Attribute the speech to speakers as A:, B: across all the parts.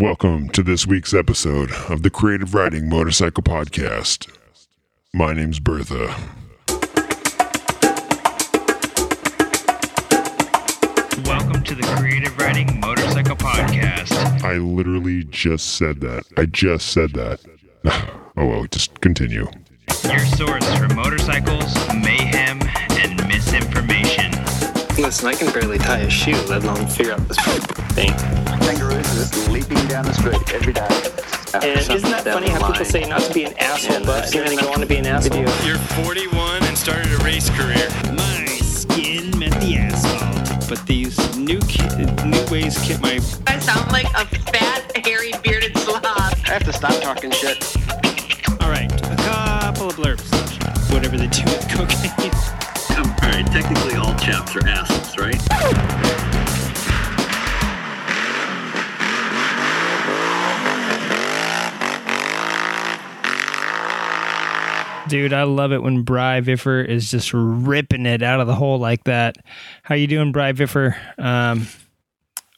A: Welcome to this week's episode of the Creative Riding Motorcycle Podcast. My name's Bertha.
B: Welcome to the Creative Riding Motorcycle Podcast.
A: I literally just said that. I just said that. Oh well, just continue.
B: Your source for motorcycles, mayhem, and misinformation.
C: Listen, I can barely tie a shoe, let alone figure out this thing.
D: kangaroos just leaping down the street every day.
C: And isn't that funny how people say not to be an asshole, but then they go on to be an asshole?
E: You're 41 and started a race career.
F: My skin met the asphalt, but these new ki- new ways keep my
G: I sound like a fat, hairy, bearded slob.
D: I have to stop talking shit.
F: all right, a couple of blurbs, whatever they do with cocaine.
H: All right, technically all chaps are assholes, right?
I: Dude, I love it when Bry Viffer is just ripping it out of the hole like that. How you doing, Bry Viffer? Um,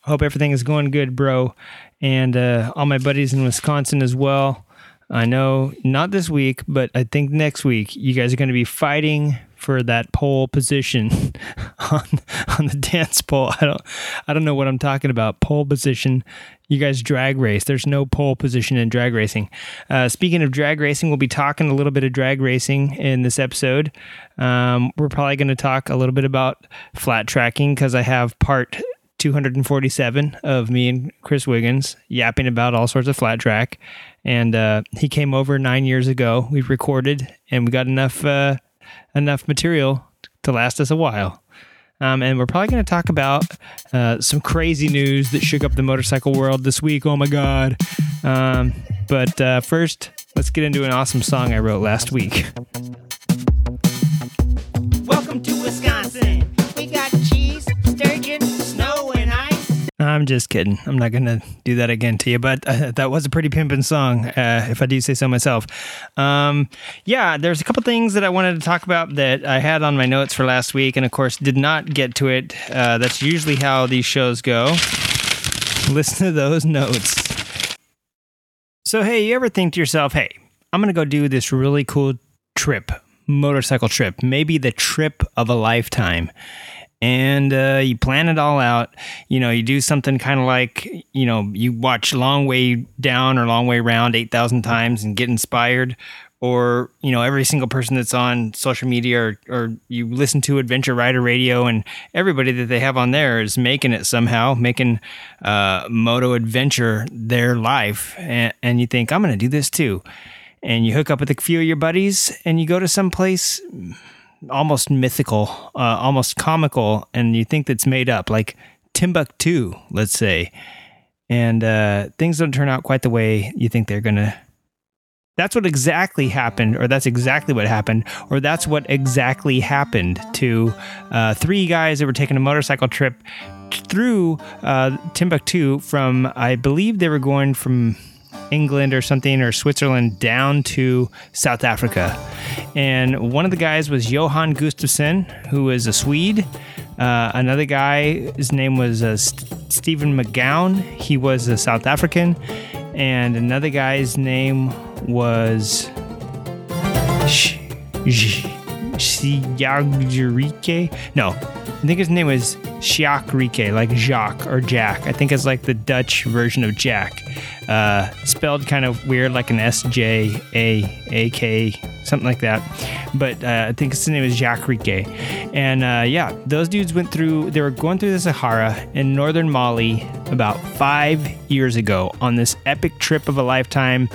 I: hope everything is going good, bro. And uh, all my buddies in Wisconsin as well. I know not this week, but I think next week you guys are going to be fighting for that pole position on on the dance pole. I don't I don't know what I'm talking about. Pole position. You guys drag race. There's no pole position in drag racing. Uh, speaking of drag racing, we'll be talking a little bit of drag racing in this episode. Um, we're probably going to talk a little bit about flat tracking because I have part 247 of me and Chris Wiggins yapping about all sorts of flat track. And uh, he came over nine years ago. We recorded and we got enough uh, enough material to last us a while. Um, and we're probably going to talk about uh, some crazy news that shook up the motorcycle world this week. Oh my God. Um, but uh, first, let's get into an awesome song I wrote last week.
F: Welcome to Wisconsin.
J: We got
I: I'm just kidding. I'm not going to do that again to you, but uh, that was a pretty pimpin' song, uh, if I do say so myself. Um, yeah, there's a couple things that I wanted to talk about that I had on my notes for last week, and of course, did not get to it. Uh, that's usually how these shows go. Listen to those notes. So, hey, you ever think to yourself, hey, I'm going to go do this really cool trip, motorcycle trip, maybe the trip of a lifetime and uh, you plan it all out. You know, you do something kind of like, you know, you watch Long Way Down or Long Way Round 8,000 times and get inspired. Or, you know, every single person that's on social media or, or you listen to Adventure Rider Radio and everybody that they have on there is making it somehow, making uh, Moto Adventure their life. And, and you think, I'm going to do this too. And you hook up with a few of your buddies and you go to some place almost mythical, uh, almost comical, and you think that's made up, like Timbuktu, let's say, and uh, things don't turn out quite the way you think they're gonna. That's what exactly happened, or that's exactly what happened, or that's what exactly happened to uh, three guys that were taking a motorcycle trip through uh, Timbuktu from, I believe they were going from England or something or Switzerland down to South Africa. And one of the guys was Johan Gustafsson, who is a Swede. Uh, another guy, his name was uh, St- Stephen McGowan. He was a South African. And another guy's name was Siyagrike. No, I think his name was Sjakrike, like Jacques or Jack. I think it's like the Dutch version of Jack. Uh, spelled kind of weird, like an S J A A K, something like that. But uh, I think his name is Jacques Riquet. And uh, yeah, those dudes went through, they were going through the Sahara in northern Mali about five years ago on this epic trip of a lifetime.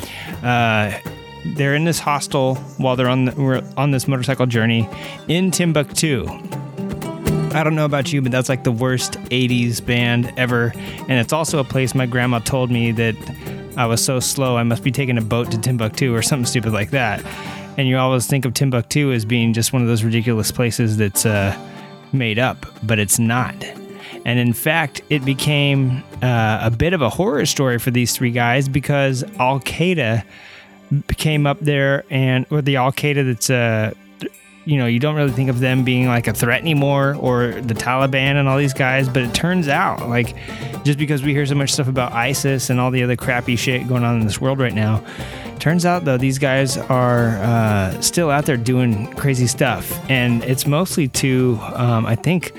I: They're in this hostel while they're on the, we're on this motorcycle journey in Timbuktu. I don't know about you, but that's like the worst 80s band ever. And it's also a place my grandma told me that I was so slow I must be taking a boat to Timbuktu or something stupid like that. And you always think of Timbuktu as being just one of those ridiculous places that's uh, made up, but it's not. And in fact, it became uh, a bit of a horror story for these three guys because Al Qaeda came up there and, or the Al Qaeda that's uh, you know, you don't really think of them being like a threat anymore or the Taliban and all these guys. But it turns out, like, just because we hear so much stuff about ISIS and all the other crappy shit going on in this world right now, turns out though these guys are uh, still out there doing crazy stuff. And it's mostly to, um, I think,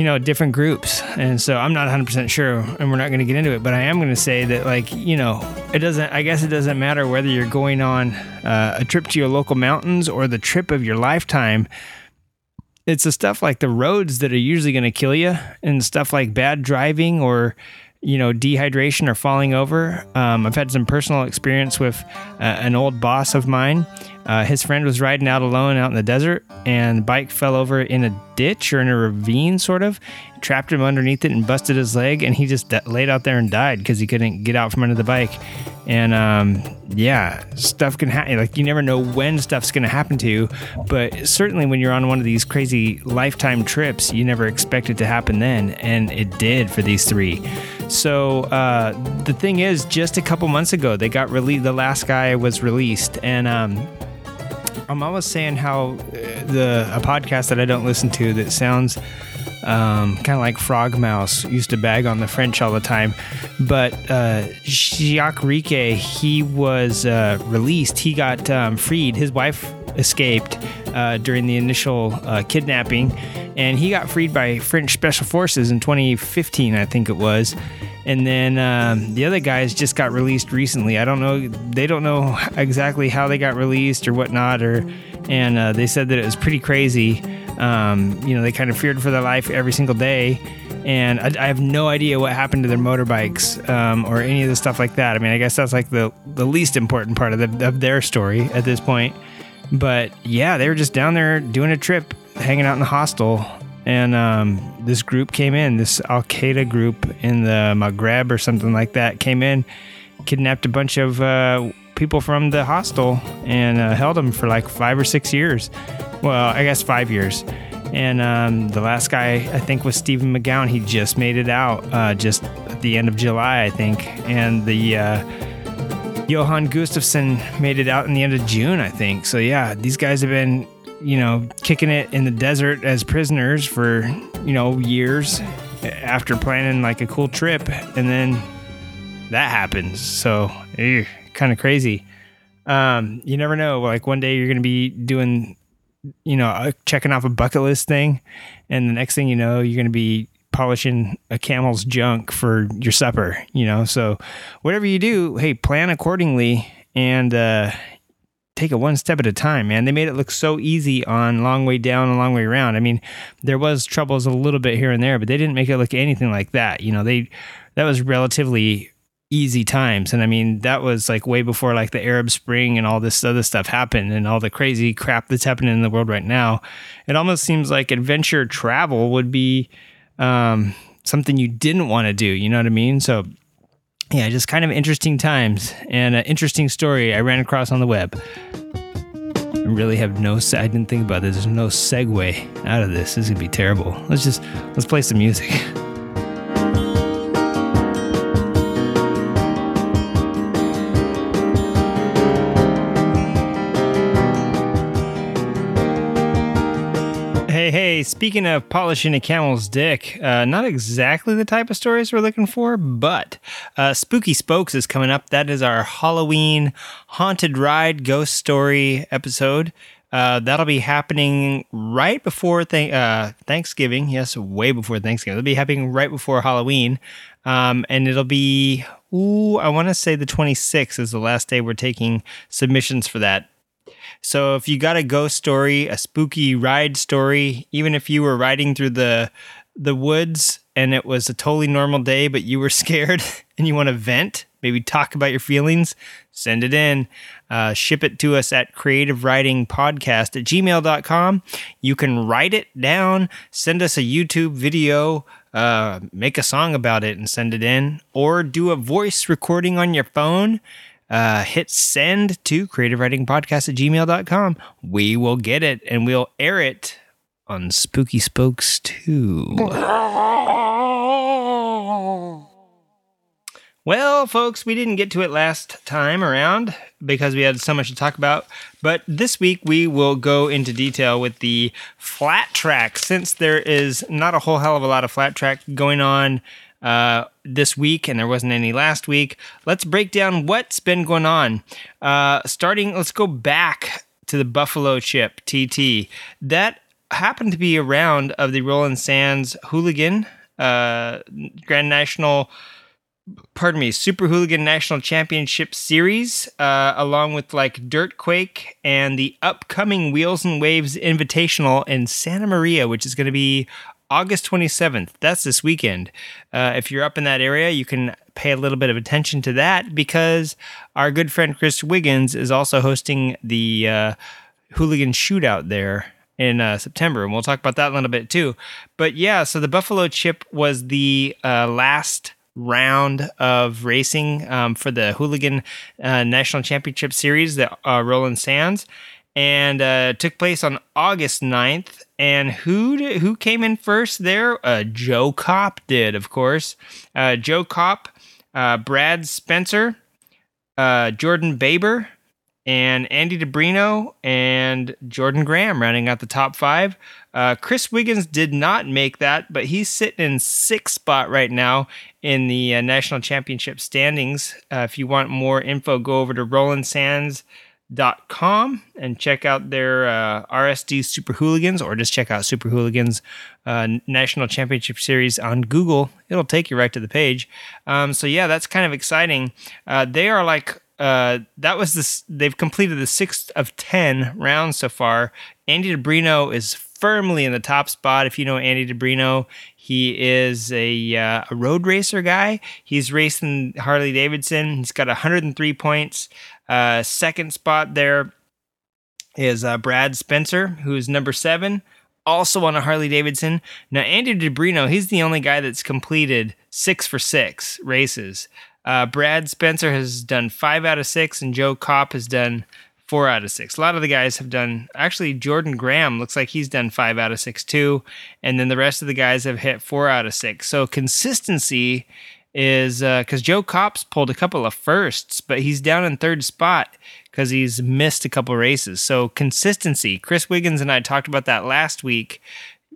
I: you know, different groups. And so I'm not 100% sure, and we're not going to get into it, but I am going to say that, like, you know, it doesn't, I guess it doesn't matter whether you're going on uh, a trip to your local mountains or the trip of your lifetime. It's the stuff like the roads that are usually going to kill you, and stuff like bad driving or you know, dehydration or falling over. Um, I've had some personal experience with uh, an old boss of mine. Uh, his friend was riding out alone out in the desert, and the bike fell over in a ditch or in a ravine, sort of, trapped him underneath it and busted his leg, and he just laid out there and died because he couldn't get out from under the bike. And um, yeah, stuff can happen. Like you never know when stuff's going to happen to you, but certainly when you're on one of these crazy lifetime trips, you never expect it to happen then, and it did for these three. So uh, the thing is, just a couple months ago, they got released. The last guy was released, and um, I'm always saying how uh, the a podcast that I don't listen to that sounds um, kind of like Frog Mouse, used to bag on the French all the time. But uh, Jacques Riquet, he was uh, released. He got um, freed. His wife escaped uh, during the initial uh, kidnapping, and he got freed by French special forces in 2015, I think it was. And then um, the other guys just got released recently. I don't know. They don't know exactly how they got released or whatnot. Or and uh, they said that it was pretty crazy. Um, you know, they kind of feared for their life every single day. And I, I have no idea what happened to their motorbikes um, or any of the stuff like that. I mean, I guess that's like the the least important part of, the, of their story at this point. But yeah, they were just down there doing a trip, hanging out in the hostel, and um, this group came in. This Al Qaeda group in the Maghreb or something like that came in, kidnapped a bunch of uh, people from the hostel, and uh, held them for like five or six years. Well, I guess five years. And um, the last guy, I think, was Stephen McGowan. He just made it out uh, just at the end of July, I think. And the uh, Johan Gustafsson made it out in the end of June, I think. So yeah, these guys have been, you know, kicking it in the desert as prisoners for, you know, years after planning like a cool trip, and then that happens. So kind of crazy. Um, you never know. Like one day you're gonna be doing, you know, checking off a bucket list thing, and the next thing you know, you're gonna be polishing a camel's junk for your supper, you know. So whatever you do, hey, plan accordingly and uh, take it one step at a time, man. They made it look so easy on long way down and long way around. I mean, there was troubles a little bit here and there, but they didn't make it look anything like that. You know, they that was relatively easy times and i mean that was like way before like the arab spring and all this other stuff happened and all the crazy crap that's happening in the world right now it almost seems like adventure travel would be um, something you didn't want to do. You know what I mean? So, yeah, just kind of interesting times and an interesting story I ran across on the web. I really have no. I didn't think about this. There's no segue out of this. This is gonna be terrible. Let's just let's play some music. Hey, hey, speaking of polishing a camel's dick, uh, not exactly the type of stories we're looking for, but uh, Spooky Spokes is coming up. That is our Halloween haunted ride ghost story episode. Uh, that'll be happening right before th- uh, Thanksgiving. Yes, way before Thanksgiving. It'll be happening right before Halloween. Um, and it'll be, ooh, I want to say the 26th is the last day we're taking submissions for that. So if you got a ghost story, a spooky ride story, even if you were riding through the the woods and it was a totally normal day, but you were scared and you want to vent, maybe talk about your feelings, send it in. Uh, ship it to us at creative riding podcast at gmail.com. You can write it down, send us a YouTube video, uh, make a song about it and send it in, or do a voice recording on your phone uh, hit send to creative riding podcast at gmail.com. We will get it and we'll air it on Spooky Spokes 2. Well, folks, we didn't get to it last time around because we had so much to talk about. But this week we will go into detail with the flat track since there is not a whole hell of a lot of flat track going on uh, this week and there wasn't any last week. Let's break down what's been going on. Uh, starting, let's go back to the Buffalo Chip TT. That happened to be a round of the Roland Sands Hooligan uh, Grand National pardon me, Super Hooligan National Championship Series, uh, along with like Dirtquake and the upcoming Wheels and Waves Invitational in Santa Maria, which is going to be August 27th. That's this weekend. Uh, if you're up in that area, you can pay a little bit of attention to that because our good friend Chris Wiggins is also hosting the uh, Hooligan Shootout there in uh, September, and we'll talk about that a little bit too. But yeah, so the Buffalo Chip was the uh, last round of racing um, for the Hooligan uh, National Championship Series, the uh, Roland Sands, and uh, took place on August 9th. And who did, who came in first there? Uh, Joe Kopp did, of course. Uh, Joe Kopp, uh, Brad Spencer, Jordan Baber, and Andy DiBrino and Jordan Graham rounding out the top five. Uh, Chris Wiggins did not make that, but he's sitting in sixth spot right now in the uh, national championship standings. Uh, if you want more info, go over to RolandSands.com and check out their uh, RSD Super Hooligans, or just check out Super Hooligans uh, National Championship Series on Google. It'll take you right to the page. Um, so yeah, that's kind of exciting. Uh, they are like uh, that was this. They've completed the sixth of ten rounds so far. Andy DiBrino is firmly in the top spot. If you know Andy DiBrino, he is a, uh, a road racer guy. He's racing Harley Davidson. He's got 103 points. Uh, second spot there is uh, Brad Spencer, who's number seven, also on a Harley Davidson. Now, Andy DiBrino, he's the only guy that's completed six for six races. Uh, Brad Spencer has done five out of six, and Joe Kopp has done four out of six. A lot of the guys have done, actually, Jordan Graham looks like he's done five out of six too. And then the rest of the guys have hit four out of six. So consistency is because uh, Joe Kopp's pulled a couple of firsts, but he's down in third spot because he's missed a couple races. So consistency. Chris Wiggins and I talked about that last week.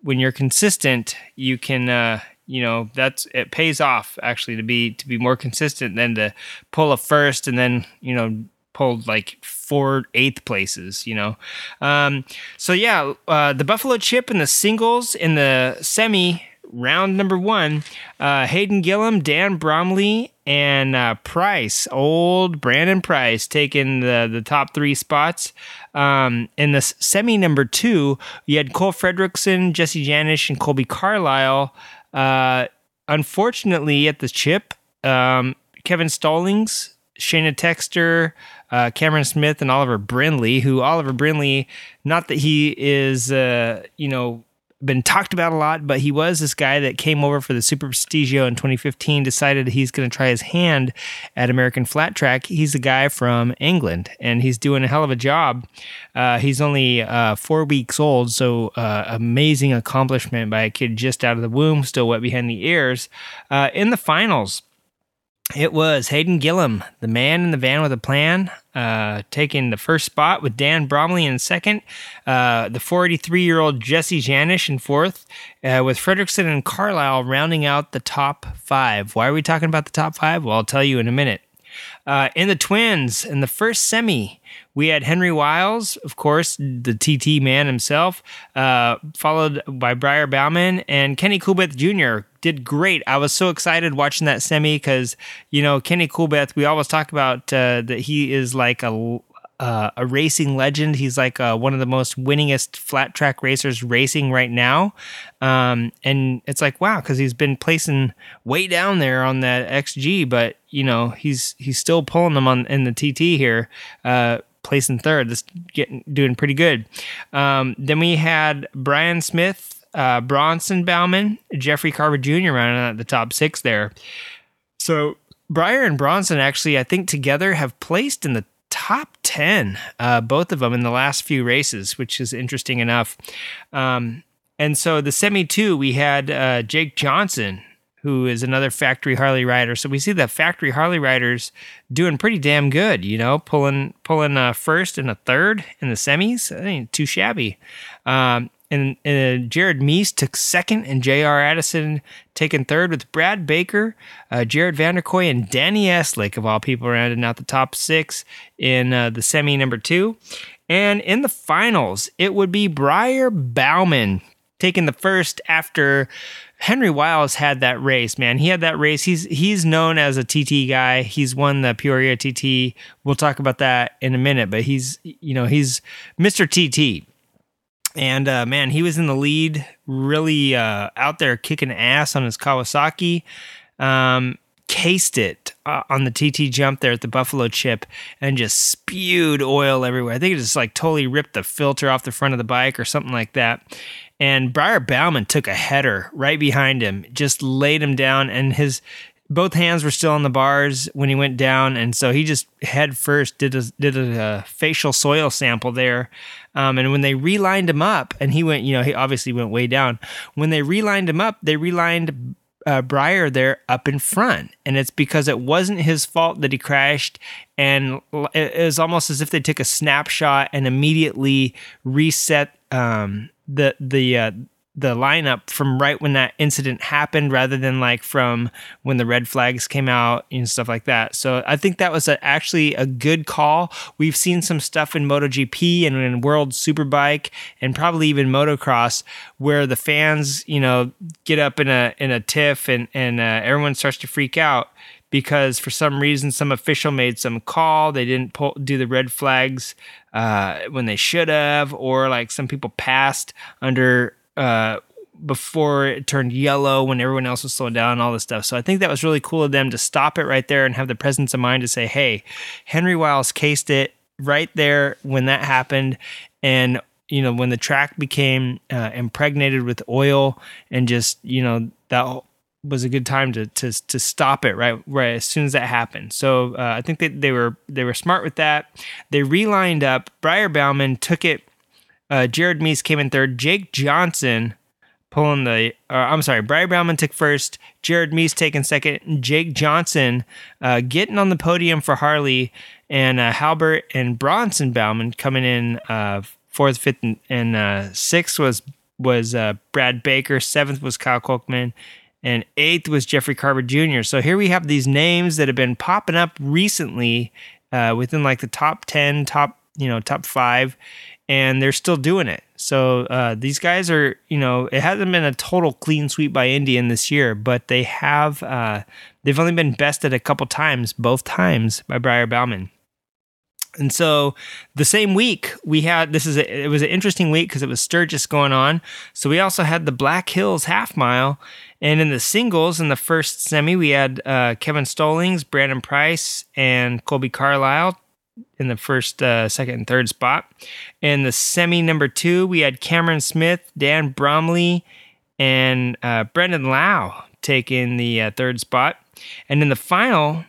I: When you're consistent, you can uh, you know that's it pays off actually to be to be more consistent than to pull a first and then you know pulled like four eighth places you know? Um, so yeah uh, the buffalo chip and the singles in the semi round number one uh, hayden gillim dan bromley and uh, price old brandon price taking the, the top three spots. Um, in the semi number two you had cole fredrickson jesse janisch and kolby carlile. Uh, unfortunately, at the chip, um, Kevin Stallings, Shayna Texter, uh, Cameron Smith, and Oliver Brindley, who Oliver Brindley, not that he is, uh, you know, been talked about a lot, but he was this guy that came over for the Super Prestigio in 2015, decided he's going to try his hand at American Flat Track. He's a guy from England, and he's doing a hell of a job. Uh, he's only uh, four weeks old, so uh, amazing accomplishment by a kid just out of the womb, still wet behind the ears. Uh, in the finals, it was Hayden Gillim, the man in the van with a plan, uh, taking the first spot with Dan Bromley in second, uh, the 43 year old Jesse Janisch in fourth, uh, with Fredrickson and Carlile rounding out the top five. Why are we talking about the top five? Well, I'll tell you in a minute. Uh, in the twins, in the first semi, we had Henry Wiles, of course, the TT man himself, uh, followed by Briar Bauman and Kenny Coolbeth Jr. did great. I was so excited watching that semi because, you know, Kenny Coolbeth, we always talk about uh, that he is like a, uh, a racing legend. He's like uh, one of the most winningest flat track racers racing right now. Um, and it's like wow, because he's been placing way down there on that XG, but you know he's he's still pulling them on in the TT here. Uh, placing third, that's getting doing pretty good. Um, then we had Bryan Smith, uh, Bronson Bauman, Jeffrey Carver Jr. running at the top six there. So Briar and Bronson actually, I think together have placed in the top 10, uh, both of them in the last few races, which is interesting enough. Um, and so the semi two, we had uh, Jake Johnson, who is another factory Harley rider. So we see the factory Harley riders doing pretty damn good, you know, pulling pulling a first and a third in the semis. I ain't too shabby. Um, and, and uh, Jared Mees took second, and J.R. Addison taking third with Brad Baker, uh, Jared Vanderkooi, and Danny Eslick, of all people, rounding out the top six in uh, the semi number two. And in the finals, it would be Briar Bauman taking the first after Henry Wiles had that race, man. He had that race. He's he's known as a TT guy. He's won the Peoria TT. We'll talk about that in a minute, but he's you know, he's Mr. TT. And uh, man, he was in the lead, really uh, out there kicking ass on his Kawasaki. Um, cased it uh, on the TT jump there at the Buffalo Chip and just spewed oil everywhere. I think it just like totally ripped the filter off the front of the bike or something like that. And Briar Bauman took a header right behind him, just laid him down, and his both hands were still on the bars when he went down, and so he just head first did a did a, a facial soil sample there. Um, and when they relined him up, and he went, you know, he obviously went way down. When they relined him up, they relined uh, Briar there up in front, and it's because it wasn't his fault that he crashed, and it was almost as if they took a snapshot and immediately reset um, the the uh, the lineup from right when that incident happened rather than like from when the red flags came out and stuff like that. So I think that was a, actually a good call. We've seen some stuff in MotoGP and in World Superbike and probably even motocross where the fans, you know, get up in a in a tiff and and uh, everyone starts to freak out because for some reason some official made some call they didn't pull, do the red flags uh, when they should have or like some people passed under uh, before it turned yellow when everyone else was slowing down and all this stuff. So I think that was really cool of them to stop it right there and have the presence of mind to say, hey, Henry Wiles cased it right there when that happened. And, you know, when the track became uh, impregnated with oil and just, you know, that was a good time to to to stop it right right as soon as that happened. So uh, I think that they were they were smart with that. They relined up. Briar Bauman took it. Uh, Jared Mees came in third. Jake Johnson pulling the. Uh, I'm sorry. Briar Bauman took first. Jared Mees taking second. Jake Johnson uh, getting on the podium for Harley, and uh, Halbert and Bronson Bauman coming in uh, fourth, fifth, and, and sixth was was Brad Baker. Seventh was Kyle Kolkman and eighth was Jeffrey Carver Jr. So here we have these names that have been popping up recently uh, within like the top 10, top, you know, top five, and they're still doing it. So uh, these guys are, you know, it hasn't been a total clean sweep by Indian this year, but they have, uh, they've only been bested a couple times, both times by Briar Bauman. And so the same week we had this is a, it was an interesting week because it was Sturgis going on. So we also had the Black Hills half mile, and in the singles in the first semi we had uh, Kevin Stallings, Brandon Price, and Kolby Carlile in the first, uh, second, and third spot. In the semi number two we had Cameron Smith, Dan Bromley, and uh, Brendan Lau taking the uh, third spot. And in the final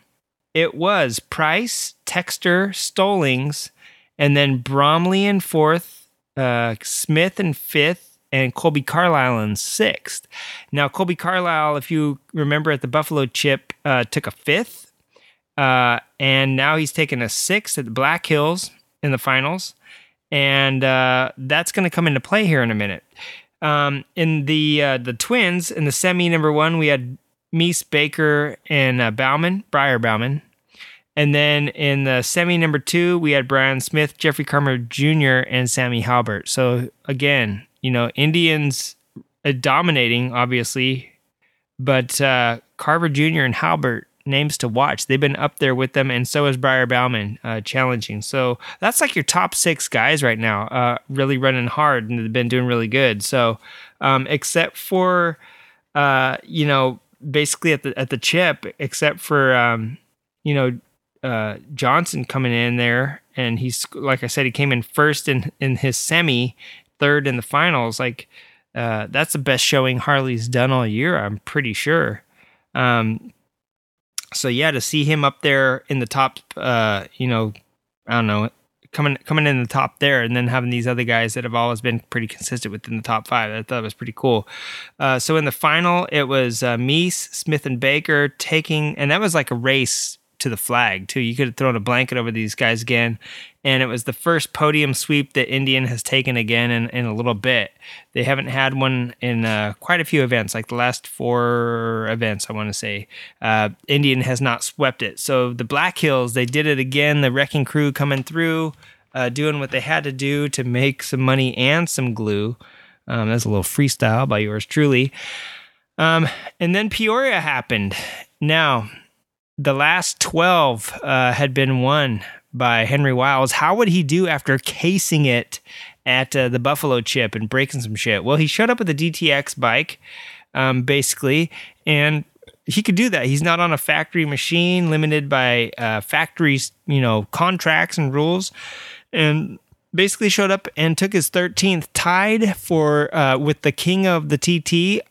I: it was Price, Texter, Stallings, and then Bromley in fourth, uh, Smith in fifth, and Kolby Carlile in sixth. Now, Kolby Carlile, if you remember at the Buffalo Chip, uh, took a fifth, uh, and now he's taking a sixth at the Black Hills in the finals, and uh, that's going to come into play here in a minute. Um, in the uh, the twins in the semi number one, we had Mees, Baker, and uh, Bauman, Briar Bauman. And then in the semi number two, we had Bryan Smith, Jeffrey Carver Jr., and Sammy Halbert. So again, you know, Indians uh, dominating, obviously, but uh, Carver Jr. and Halbert names to watch. They've been up there with them, and so is Briar Bauman uh, challenging. So that's like your top six guys right now, uh, really running hard and they've been doing really good. So, um, except for, uh, you know, basically at the at the chip, except for um, you know uh, Johnson coming in there, and he's like I said, he came in first in in his semi, third in the finals. Like uh, that's the best showing Harley's done all year. I'm pretty sure. Um, so yeah, to see him up there in the top, uh, you know, I don't know, coming coming in the top there, and then having these other guys that have always been pretty consistent within the top five. I thought it was pretty cool. Uh, so in the final, it was uh, Mees, Smith, and Baker taking, and that was like a race to the flag too. You could have thrown a blanket over these guys again, and it was the first podium sweep that Indian has taken again in, in a little bit. They haven't had one in uh, quite a few events, like the last four events, I want to say. Uh, Indian has not swept it. So the Black Hills, they did it again. The Wrecking Crew coming through, uh, doing what they had to do to make some money and some glue. Um, that's a little freestyle by yours truly. Um, and then Peoria happened. Now, the last 12 uh, had been won by Henry Wiles. How would he do after casing it at uh, the Buffalo Chip and breaking some shit? Well, he showed up with a DTX bike, um, basically, and he could do that. He's not on a factory machine, limited by uh, factories, you know, contracts and rules, and basically showed up and took his 13th, tied for uh, with the king of the TT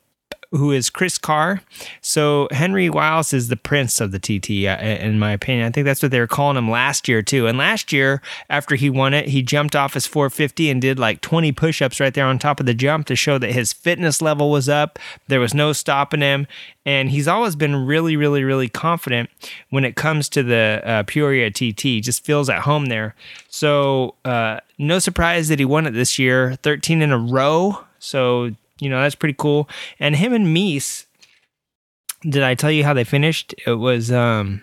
I: who is Chris Carr. So Henry Wiles is the prince of the TT, uh, in my opinion. I think that's what they were calling him last year too. And last year, after he won it, he jumped off his 450 and did like 20 push-ups right there on top of the jump to show that his fitness level was up. There was no stopping him, and he's always been really, really, really confident when it comes to the uh, Peoria TT. Just feels at home there. So uh, no surprise that he won it this year, 13 in a row. So you know that's pretty cool. And him and Mees, did I tell you how they finished? It was um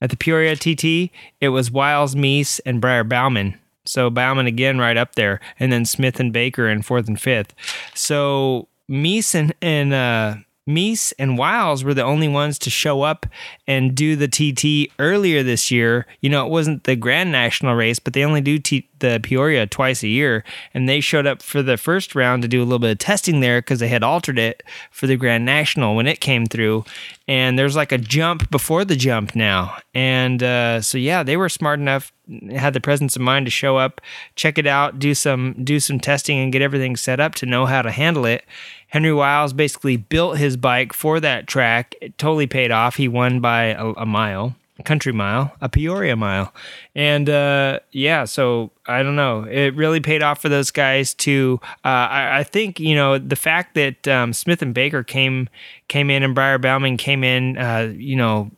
I: at the Peoria TT. It was Wiles, Mees, and Briar Bauman. So Bauman again right up there, and then Smith and Baker in fourth and fifth. So Mees and and uh, Mees and Wiles were the only ones to show up and do the TT earlier this year. You know, it wasn't the Grand National race, but they only do T- the Peoria twice a year. And they showed up for the first round to do a little bit of testing there because they had altered it for the Grand National when it came through. And there's like a jump before the jump now. And uh, so, yeah, they were smart enough had the presence of mind to show up, check it out, do some do some testing, and get everything set up to know how to handle it. Henry Wiles basically built his bike for that track. It totally paid off. He won by a, a mile, a country mile, a Peoria mile, and uh, yeah. So I don't know. It really paid off for those guys too. Uh, I, I, think you know the fact that um, Smith and Baker came came in and Briar Bauman came in. Uh, you know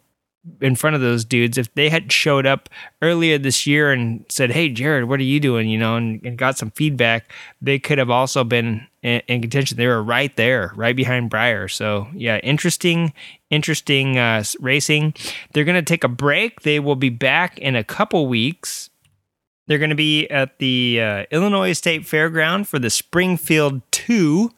I: in front of those dudes if they had showed up earlier this year and said hey jared what are you doing? you know and, and got some feedback they could have also been in, in, contention. They were right there right behind briar so yeah interesting interesting uh, racing. They're going to take a break. They will be back in a couple weeks. They're going to be at the uh, illinois state fairground for the springfield 2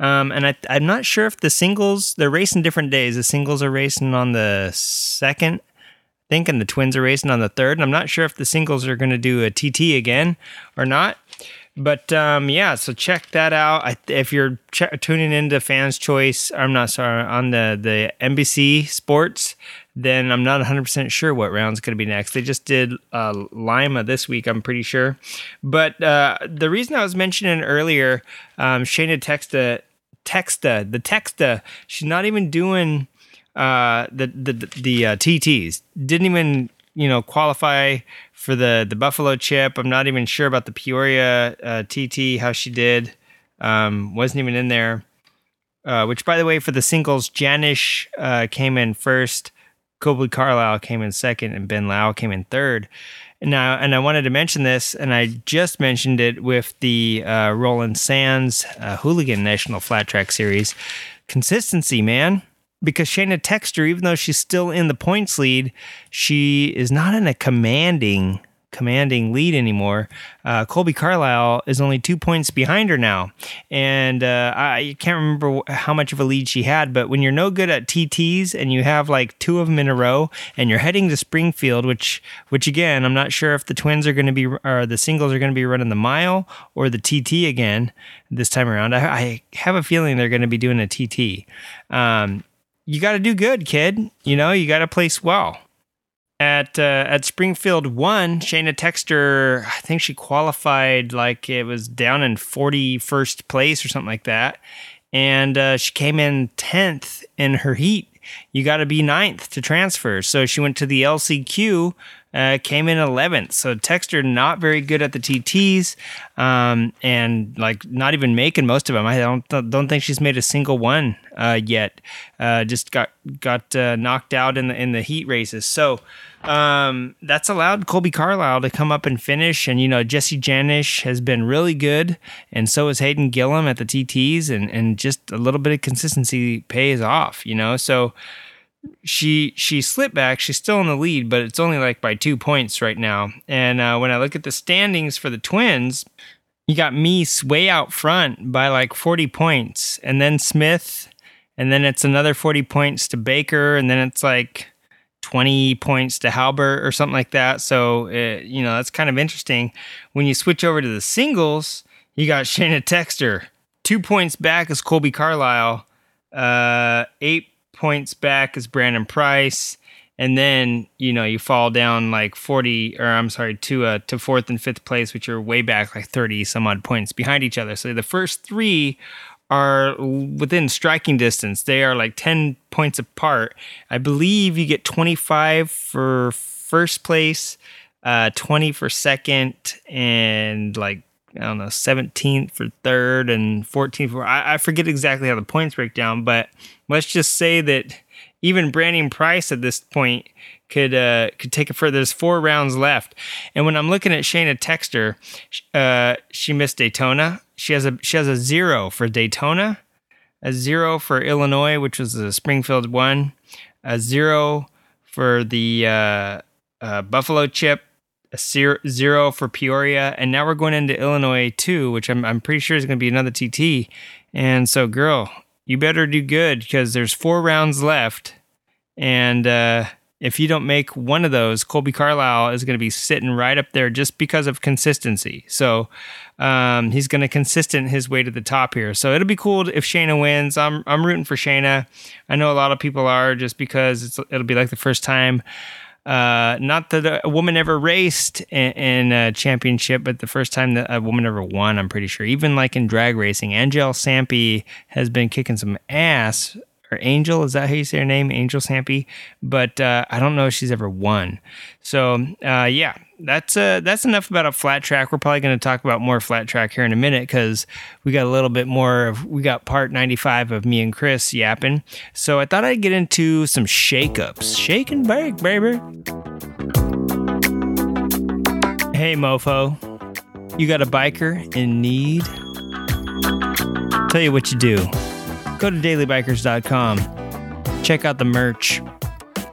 I: um, and I, I'm not sure if the singles they're racing different days. The singles are racing on the second, I think, and the twins are racing on the third. And I'm not sure if the singles are going to do a TT again or not. But um, yeah, so check that out. I, if you're ch- tuning into Fans Choice, I'm not sorry on the the NBC Sports, then I'm not 100% sure what round's going to be next. They just did uh, Lima this week, I'm pretty sure. But uh, the reason I was mentioning earlier, um, Shayna Texta Texta, the Texta, she's not even doing uh, the the the uh, TTs. Didn't even you know qualify for the the Buffalo Chip. I'm not even sure about the Peoria uh, TT how she did. Um, wasn't even in there. Uh, which, by the way, for the singles, Janisch uh, came in first, Kolby Carlile came in second, and Ben Lau came in third. Now, and I wanted to mention this, and I just mentioned it with the uh, Roland Sands uh, Hooligan National Flat Track Series. Consistency, man. Because Shayna Texter, even though she's still in the points lead, she is not in a commanding commanding lead anymore. Uh, Kolby Carlile is only two points behind her now, and uh, I can't remember how much of a lead she had. But when you're no good at TTs and you have like two of them in a row, and you're heading to Springfield, which which again I'm not sure if the twins are going to be or the singles are going to be running the mile or the TT again this time around. I, I have a feeling they're going to be doing a TT. Um, you got to do good, kid. You know, you got to place well at uh, at Springfield one, Shayna Texter, I think she qualified like it was down in forty first place or something like that, and uh, she came in tenth in her heat. You got to be ninth to transfer. So she went to the LCQ uh, came in 11th. So Texter not very good at the TTs, um, and like not even making most of them. I don't don't think she's made a single one uh, yet. Uh, just got got uh, knocked out in the in the heat races. So um, that's allowed Kolby Carlile to come up and finish. And you know Jesse Janisch has been really good, and so is Hayden Gillim at the TTs, and and just a little bit of consistency pays off. You know, so she she slipped back. She's still in the lead, but it's only like by two points right now. And uh, when I look at the standings for the Twins, you got Mees way out front by like forty points, and then Smith, and then it's another forty points to Baker, and then it's like. 20 points to Halbert or something like that. So, uh, you know, that's kind of interesting. When you switch over to the singles, you got Shayna Texter, two points back as Kolby Carlile, uh, eight points back is Brandon Price. And then, you know, you fall down like 40 or I'm sorry, to uh to fourth and fifth place, which are way back like 30 some odd points behind each other. So the first three are within striking distance. They are like 10 points apart. I believe you get 25 for first place, uh 20 for second, and like I don't know, 17th for third and 14th for I, I forget exactly how the points break down, but let's just say that even Brandon Price at this point could uh, could take it further. There's four rounds left, and when I'm looking at Shayna Texter, uh, she missed Daytona. She has a she has a zero for Daytona, a zero for Illinois, which was the Springfield one, a zero for the uh, uh Buffalo Chip, a zero, for Peoria, and now we're going into Illinois too, which I'm I'm pretty sure is going to be another TT. And so, girl, you better do good because there's four rounds left, and uh, if you don't make one of those, Kolby Carlile is going to be sitting right up there just because of consistency. So um, he's going to consistent his way to the top here. So it'll be cool if Shayna wins. I'm I'm rooting for Shayna. I know a lot of people are just because it's, it'll be like the first time. Uh, not that a woman ever raced in, in, a championship, but the first time that a woman ever won, I'm pretty sure. Even like in drag racing, Angelle Sampey has been kicking some ass. Or Angelle, is that how you say her name? Angelle Sampey. But uh, I don't know if she's ever won. So uh, yeah, that's uh, that's enough about a flat track. We're probably going to talk about more flat track here in a minute because we got a little bit more of we got part 95 of me and Chris yapping. So I thought I'd get into some shakeups. Shake and bake, baby. Hey mofo, you got a biker in need? Tell you what you do. Go to dailybikers.com. Check out the merch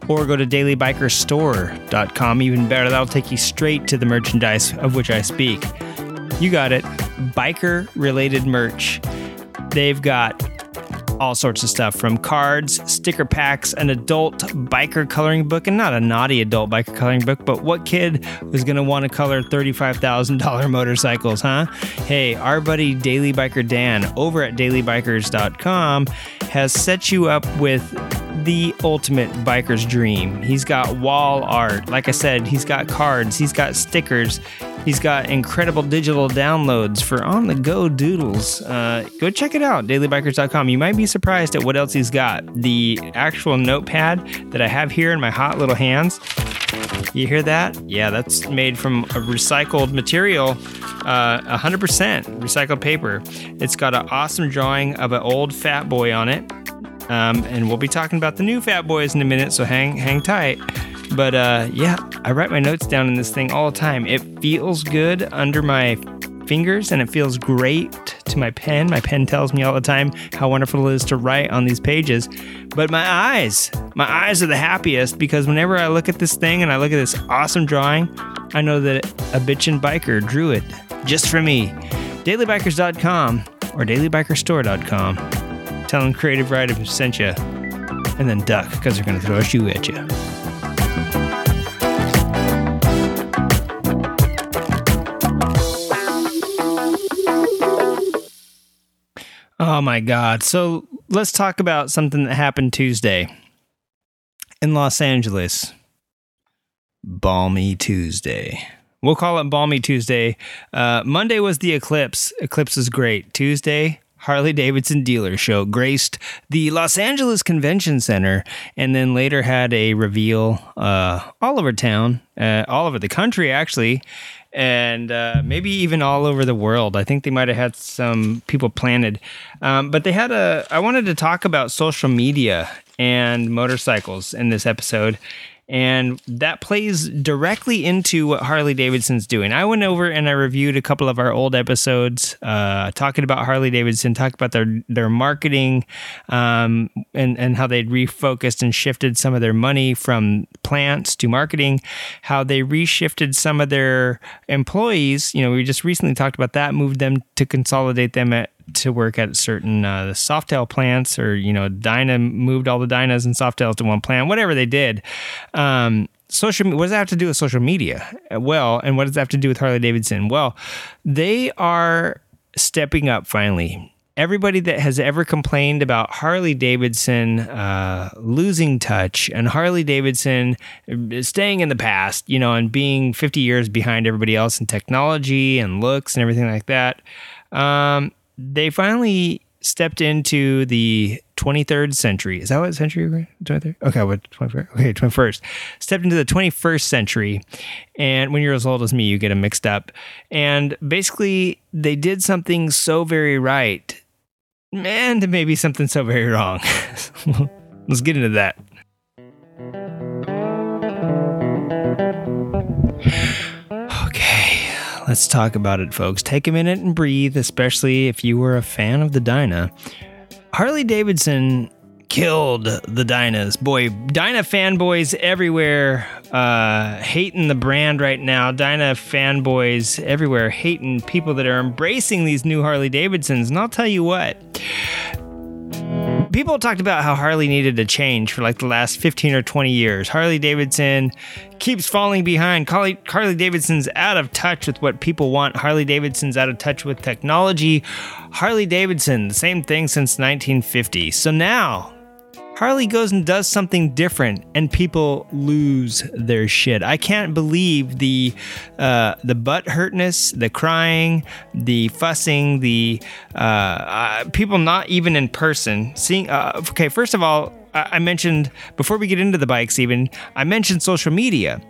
I: or go to dailybikerstore.com. Even better, that'll take you straight to the merchandise of which I speak. You got it. Biker related merch. They've got all sorts of stuff from cards, sticker packs, an adult biker coloring book, and not a naughty adult biker coloring book, but what kid was going to want to color $35,000 motorcycles, huh? Hey, our buddy Daily Biker Dan over at dailybikers.com has set you up with the ultimate biker's dream. He's got wall art. Like I said, he's got cards, he's got stickers, he's got incredible digital downloads for on the go doodles. Uh, go check it out, dailybikers.com. You might be surprised at what else he's got. The actual notepad that I have here in my hot little hands. You hear that? Yeah, that's made from a recycled material, uh, 100% recycled paper. It's got an awesome drawing of an old fat boy on it. Um, and we'll be talking about the new Fat Boys in a minute, so hang hang tight. But uh, yeah, I write my notes down in this thing all the time. It feels good under my fingers and it feels great to my pen. My pen tells me all the time how wonderful it is to write on these pages. But my eyes, my eyes are the happiest because whenever I look at this thing and I look at this awesome drawing, I know that a bitchin' biker drew it just for me. DailyBikers.com or DailyBikerStore.com. Them Creative Riding sent you, and then duck because they're going to throw a shoe at you. Oh my God. So let's talk about something that happened Tuesday in Los Angeles. Balmy Tuesday. We'll call it Balmy Tuesday. Uh, Monday was the eclipse. Eclipse is great. Tuesday, Harley Davidson dealer show graced the Los Angeles Convention Center and then later had a reveal uh, all over town, uh, all over the country, actually, and uh, maybe even all over the world. I think they might have had some people planted. Um, but they had a, I wanted to talk about social media and motorcycles in this episode and that plays directly into what Harley Davidson's doing. I went over and I reviewed a couple of our old episodes, uh, talking about Harley Davidson, talking about their their marketing, um, and and how they'd refocused and shifted some of their money from plants to marketing, how they reshifted some of their employees. You know, we just recently talked about that, moved them to consolidate them at to work at certain uh, Softail plants, or you know, Dyna moved all the Dynas and Softails to one plant. Whatever they did, um, social. Media, what does that have to do with social media? Well, and what does that have to do with Harley Davidson? Well, they are stepping up finally. Everybody that has ever complained about Harley Davidson uh, losing touch and Harley Davidson staying in the past, you know, and being 50 years behind everybody else in technology and looks and everything like that, um, they finally stepped into the 23rd century. Is that what century we're in? 23rd? Okay, what 21st? Okay, 21st. Stepped into the 21st century. And when you're as old as me, you get them mixed up. And basically, they did something so very right and maybe something so very wrong. Let's get into that. Let's talk about it, folks. Take a minute and breathe, especially if you were a fan of the Dyna. Harley Davidson killed the Dynas. Boy, Dyna fanboys everywhere uh, hating the brand right now. Dyna fanboys everywhere hating people that are embracing these new Harley Davidsons. And I'll tell you what. People talked about how Harley needed a change for like the last 15 or 20 years. Harley Davidson keeps falling behind. Harley Davidson's out of touch with what people want. Harley Davidson's out of touch with technology. Harley Davidson, the same thing since 1950. So now Harley goes and does something different, and people lose their shit. I can't believe the uh, the butt hurtness, the crying, the fussing, the uh, uh, people not even in person seeing. Uh, okay, first of all, I mentioned before we get into the bikes, even I mentioned social media.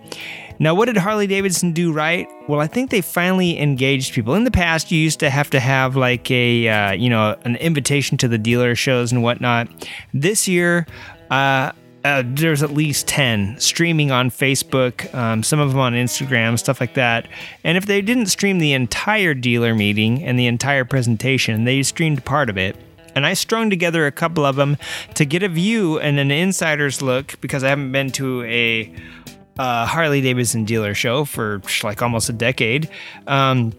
I: Now, what did Harley Davidson do right? Well, I think they finally engaged people. In the past, you used to have to have like a, uh, you know, an invitation to the dealer shows and whatnot. This year, uh, uh, there's at least 10 streaming on Facebook, um, some of them on Instagram, stuff like that. And if they didn't stream the entire dealer meeting and the entire presentation, they streamed part of it and I strung together a couple of them to get a view and an insider's look because I haven't been to a uh, Harley Davidson dealer show for like almost a decade. Um,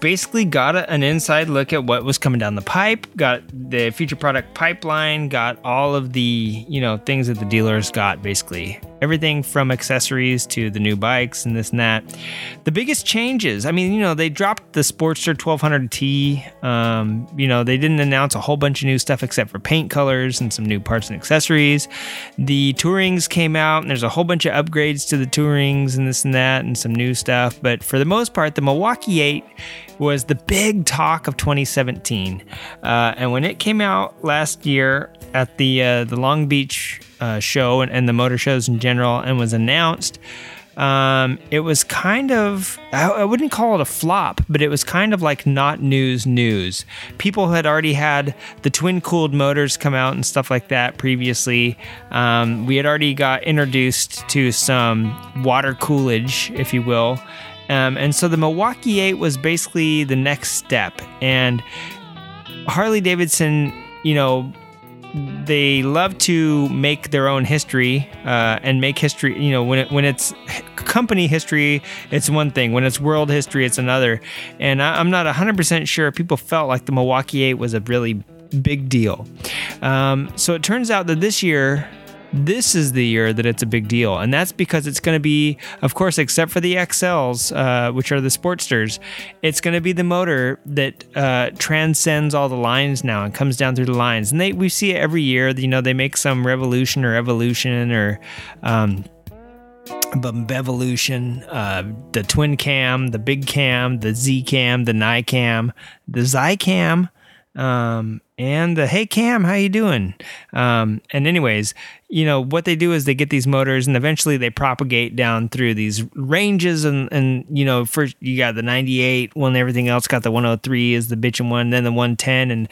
I: basically got an inside look at what was coming down the pipe got the future product pipeline got all of the you know things that the dealers got basically everything from accessories to the new bikes and this and that. The biggest changes i mean you know they dropped the sportster 1200t um, you know they didn't announce a whole bunch of new stuff except for paint colors and some new parts and accessories. The tourings came out and there's a whole bunch of upgrades to the tourings and this and that and some new stuff but for the most part the milwaukee 8 was the big talk of 2017. Uh, and when it came out last year at the uh, the Long Beach uh, show and, and, the motor shows in general, and was announced, um, it was kind of I, I, wouldn't call it a flop, but it was kind of like not news news. People had already had the twin cooled motors come out and stuff like that previously. Um, we had already got introduced to some water coolage, if you will. Um, and so the Milwaukee 8 was basically the next step. And Harley Davidson, you know, they love to make their own history uh, and make history. You know, when it, when it's company history, it's one thing. When it's world history, it's another. And I, am not 100% sure people felt like the Milwaukee 8 was a really big deal. Um, so it turns out that this year this is the year that it's a big deal. And that's because it's going to be, of course, except for the XLs, uh, which are the Sportsters, it's going to be the motor that uh, transcends all the lines now and comes down through the lines. And they we see it every year. You know, they make some revolution or evolution or. Um, Bevolution, uh, the twin cam, the big cam, the Z cam, the Ni cam, the Zy cam, um, and the hey Cam, how you doing? Um, and anyways, you know what they do is they get these motors, and eventually they propagate down through these ranges, and and you know first you got the 98 one, everything else got the 103 is the bitchin' one, then the 110, and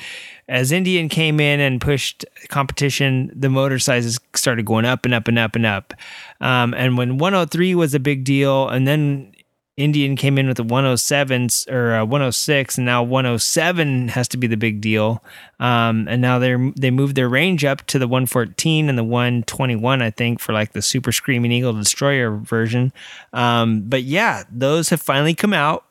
I: as Indian came in and pushed competition, the motor sizes started going up and up and up and up. Um, and when 103 was a big deal, and then Indian came in with a 107 or a 106, and now 107 has to be the big deal. Um, and now they're they moved their range up to the 114 and the 121, I think, for like the Super Screaming Eagle Destroyer version. Um, but yeah, those have finally come out.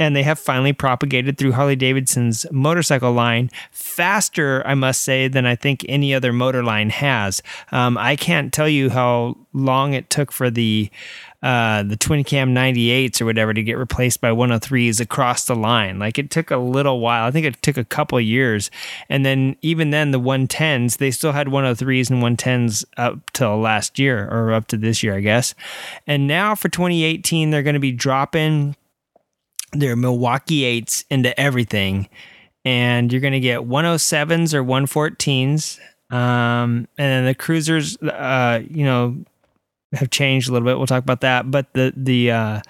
I: And they have finally propagated through Harley Davidson's motorcycle line faster, I must say, than I think any other motor line has. Um, I can't tell you how long it took for the uh, the twin cam 98s or whatever to get replaced by 103s across the line. Like it took a little while. I think it took a couple years. And then even then, the 110s, they still had 103s and 110s up till last year or up to this year, I guess. And now for 2018, they're going to be dropping their Milwaukee 8s into everything. And you're going to get 107s or 114s. Um, and then the cruisers, uh, you know, have changed a little bit. We'll talk about that. But the the uh,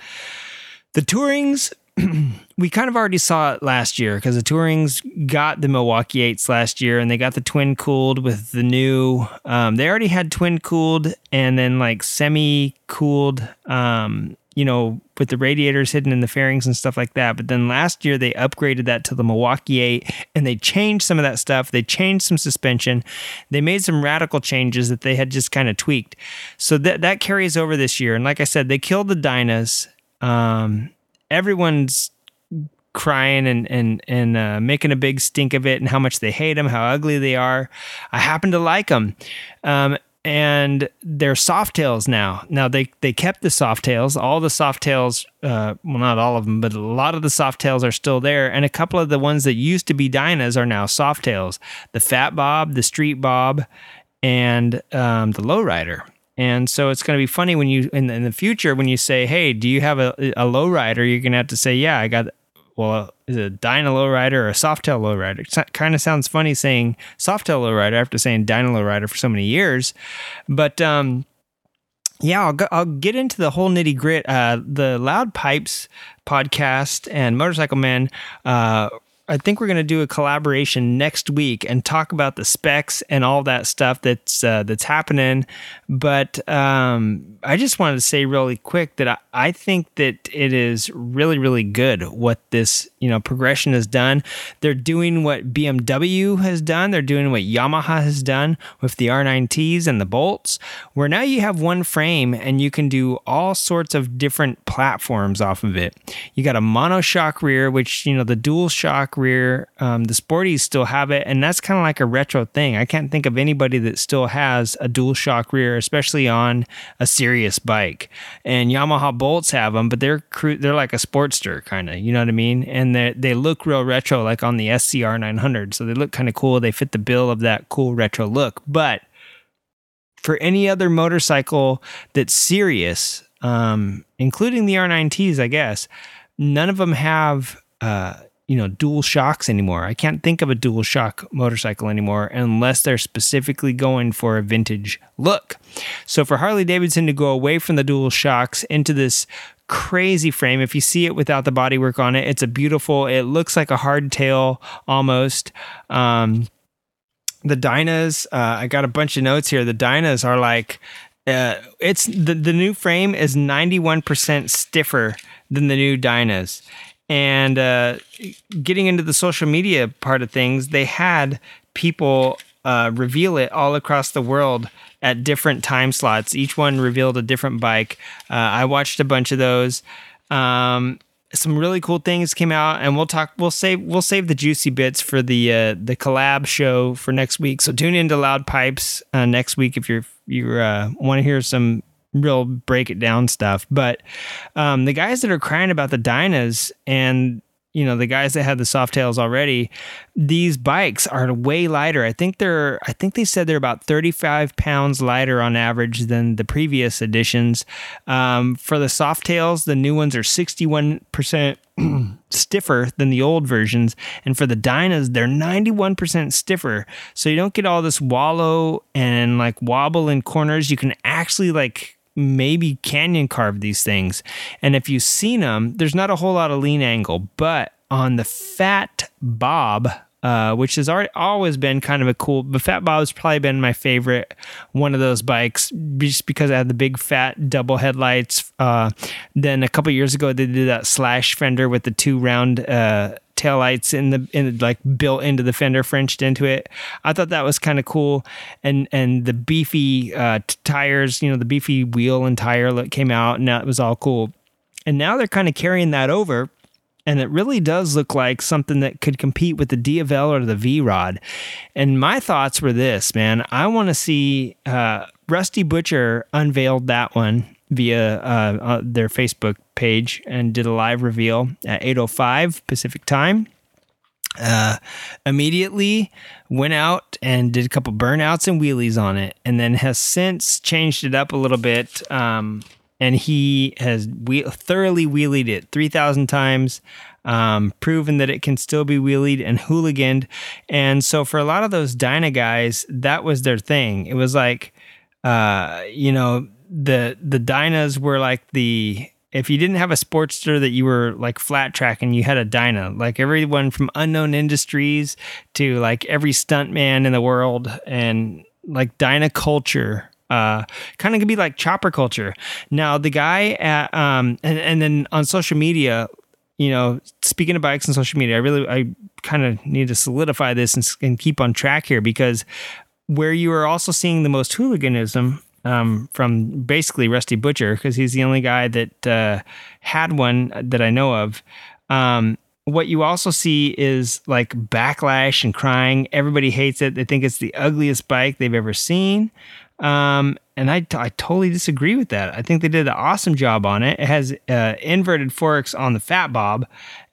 I: the Tourings, we kind of already saw it last year because the Tourings got the Milwaukee Eights last year, and they got the twin cooled with the new. Um, they already had twin cooled and then like semi cooled. Um, you know, with the radiators hidden in the fairings and stuff like that. But then last year they upgraded that to the Milwaukee 8 and they changed some of that stuff. They changed some suspension. They made some radical changes that they had just kind of tweaked. So that that carries over this year. And like I said, they killed the Dynas. Um, everyone's crying and and and uh, making a big stink of it and how much they hate them, how ugly they are. I happen to like them. Um, and they're soft tails now. Now they they kept the soft tails. All the soft tails, uh, well, not all of them, but a lot of the soft tails are still there, and a couple of the ones that used to be Dynas are now soft tails. The Fat Bob, the Street Bob, and um, the Lowrider. And so it's going to be funny when you in, in the future when you say, "Hey, do you have a, a lowrider?" You're going to have to say, "Yeah, I got well, is it a Dyna lowrider or a Softail lowrider? It kind of sounds funny saying Softail lowrider after saying Dyna lowrider for so many years, but um, yeah, I'll, go, I'll get into the whole nitty grit. Uh, the Loud Pipes podcast and Motorcycle Man uh, I think we're going to do a collaboration next week and talk about the specs and all that stuff that's uh, that's happening. But um, I just wanted to say really quick that I, I think that it is really really good what this you know progression has done. They're doing what BMW has done. They're doing what Yamaha has done with the R9Ts and the bolts, where now you have one frame and you can do all sorts of different platforms off of it. You got a monoshock rear, which you know the dual shock rear. Um, the Sporties still have it, and that's kind of like a retro thing. I can't think of anybody that still has a dual shock rear, especially on a serious bike. And Yamaha Bolts have them, but they're they're like a Sportster kind of, you know what I mean? And they they look real retro, like on the SCR 900. So they look kind of cool. They fit the bill of that cool retro look. But for any other motorcycle that's serious, um, including the R9Ts, I guess, none of them have. Uh, you know dual shocks anymore. I can't think of a dual shock motorcycle anymore unless they're specifically going for a vintage look. So for Harley Davidson to go away from the dual shocks into this crazy frame, if you see it without the bodywork on it, it's a beautiful. It looks like a hardtail almost. Um, the Dynas, uh, I got a bunch of notes here. The Dynas are like uh, it's the, the new frame is 91% stiffer than the new Dynas and uh, getting into the social media part of things, they had people uh, reveal it all across the world at different time slots. Each one revealed a different bike. Uh, I watched a bunch of those. Um, some really cool things came out, and we'll talk. We'll save. We'll save the juicy bits for the uh, the collab show for next week. So tune into Loud Pipes uh, next week if you're you uh, want to hear some real break it down stuff. But um, the guys that are crying about the Dynas and you know the guys that had the soft tails already these bikes are way lighter. I think they're i think they said they're about 35 pounds lighter on average than the previous editions. Um, for the soft tails the new ones are 61% stiffer than the old versions. And for the dynas they're 91% stiffer. So you don't get all this wallow and like wobble in corners. You can actually like maybe canyon carve these things. And if you've seen them, there's not a whole lot of lean angle, but on the Fat Bob, uh, which has already always been kind of a cool. but Fat Bob's probably been my favorite one of those bikes, just because I had the big fat double headlights. Uh, then a couple years ago, they did that slash fender with the two round uh, taillights in the in like built into the fender Frenched into it. I thought that was kind of cool. And and the beefy uh, t- tires, you know, the beefy wheel and tire that came out, and that was all cool. And now they're kind of carrying that over. And it really does look like something that could compete with the Diavel or the V Rod. And my thoughts were this, man. I want to see uh, Rusty Butcher unveiled that one via uh, uh, their Facebook page and did a live reveal at 8:05 Pacific time. Uh, immediately went out and did a couple burnouts and wheelies on it, and then has since changed it up a little bit. Um, and he has whe- thoroughly wheelied it 3,000 times, um, proven that it can still be wheelied and hooliganed. And so for a lot of those Dyna guys, that was their thing. It was like, uh, you know, the the Dynas were like the if you didn't have a Sportster that you were like flat tracking, you had a Dyna. Like everyone from unknown industries to like every stuntman in the world and like Dyna culture. Uh, kind of could be like chopper culture. Now the guy at um and, and then on social media, you know, speaking of bikes and social media, I really I kind of need to solidify this and, and keep on track here because where you are also seeing the most hooliganism um, from basically Rusty Butcher because he's the only guy that uh, had one that I know of. Um, what you also see is like backlash and crying. Everybody hates it. They think it's the ugliest bike they've ever seen. Um, and I, I totally disagree with that. I think they did an awesome job on it. It has uh, inverted forks on the Fat Bob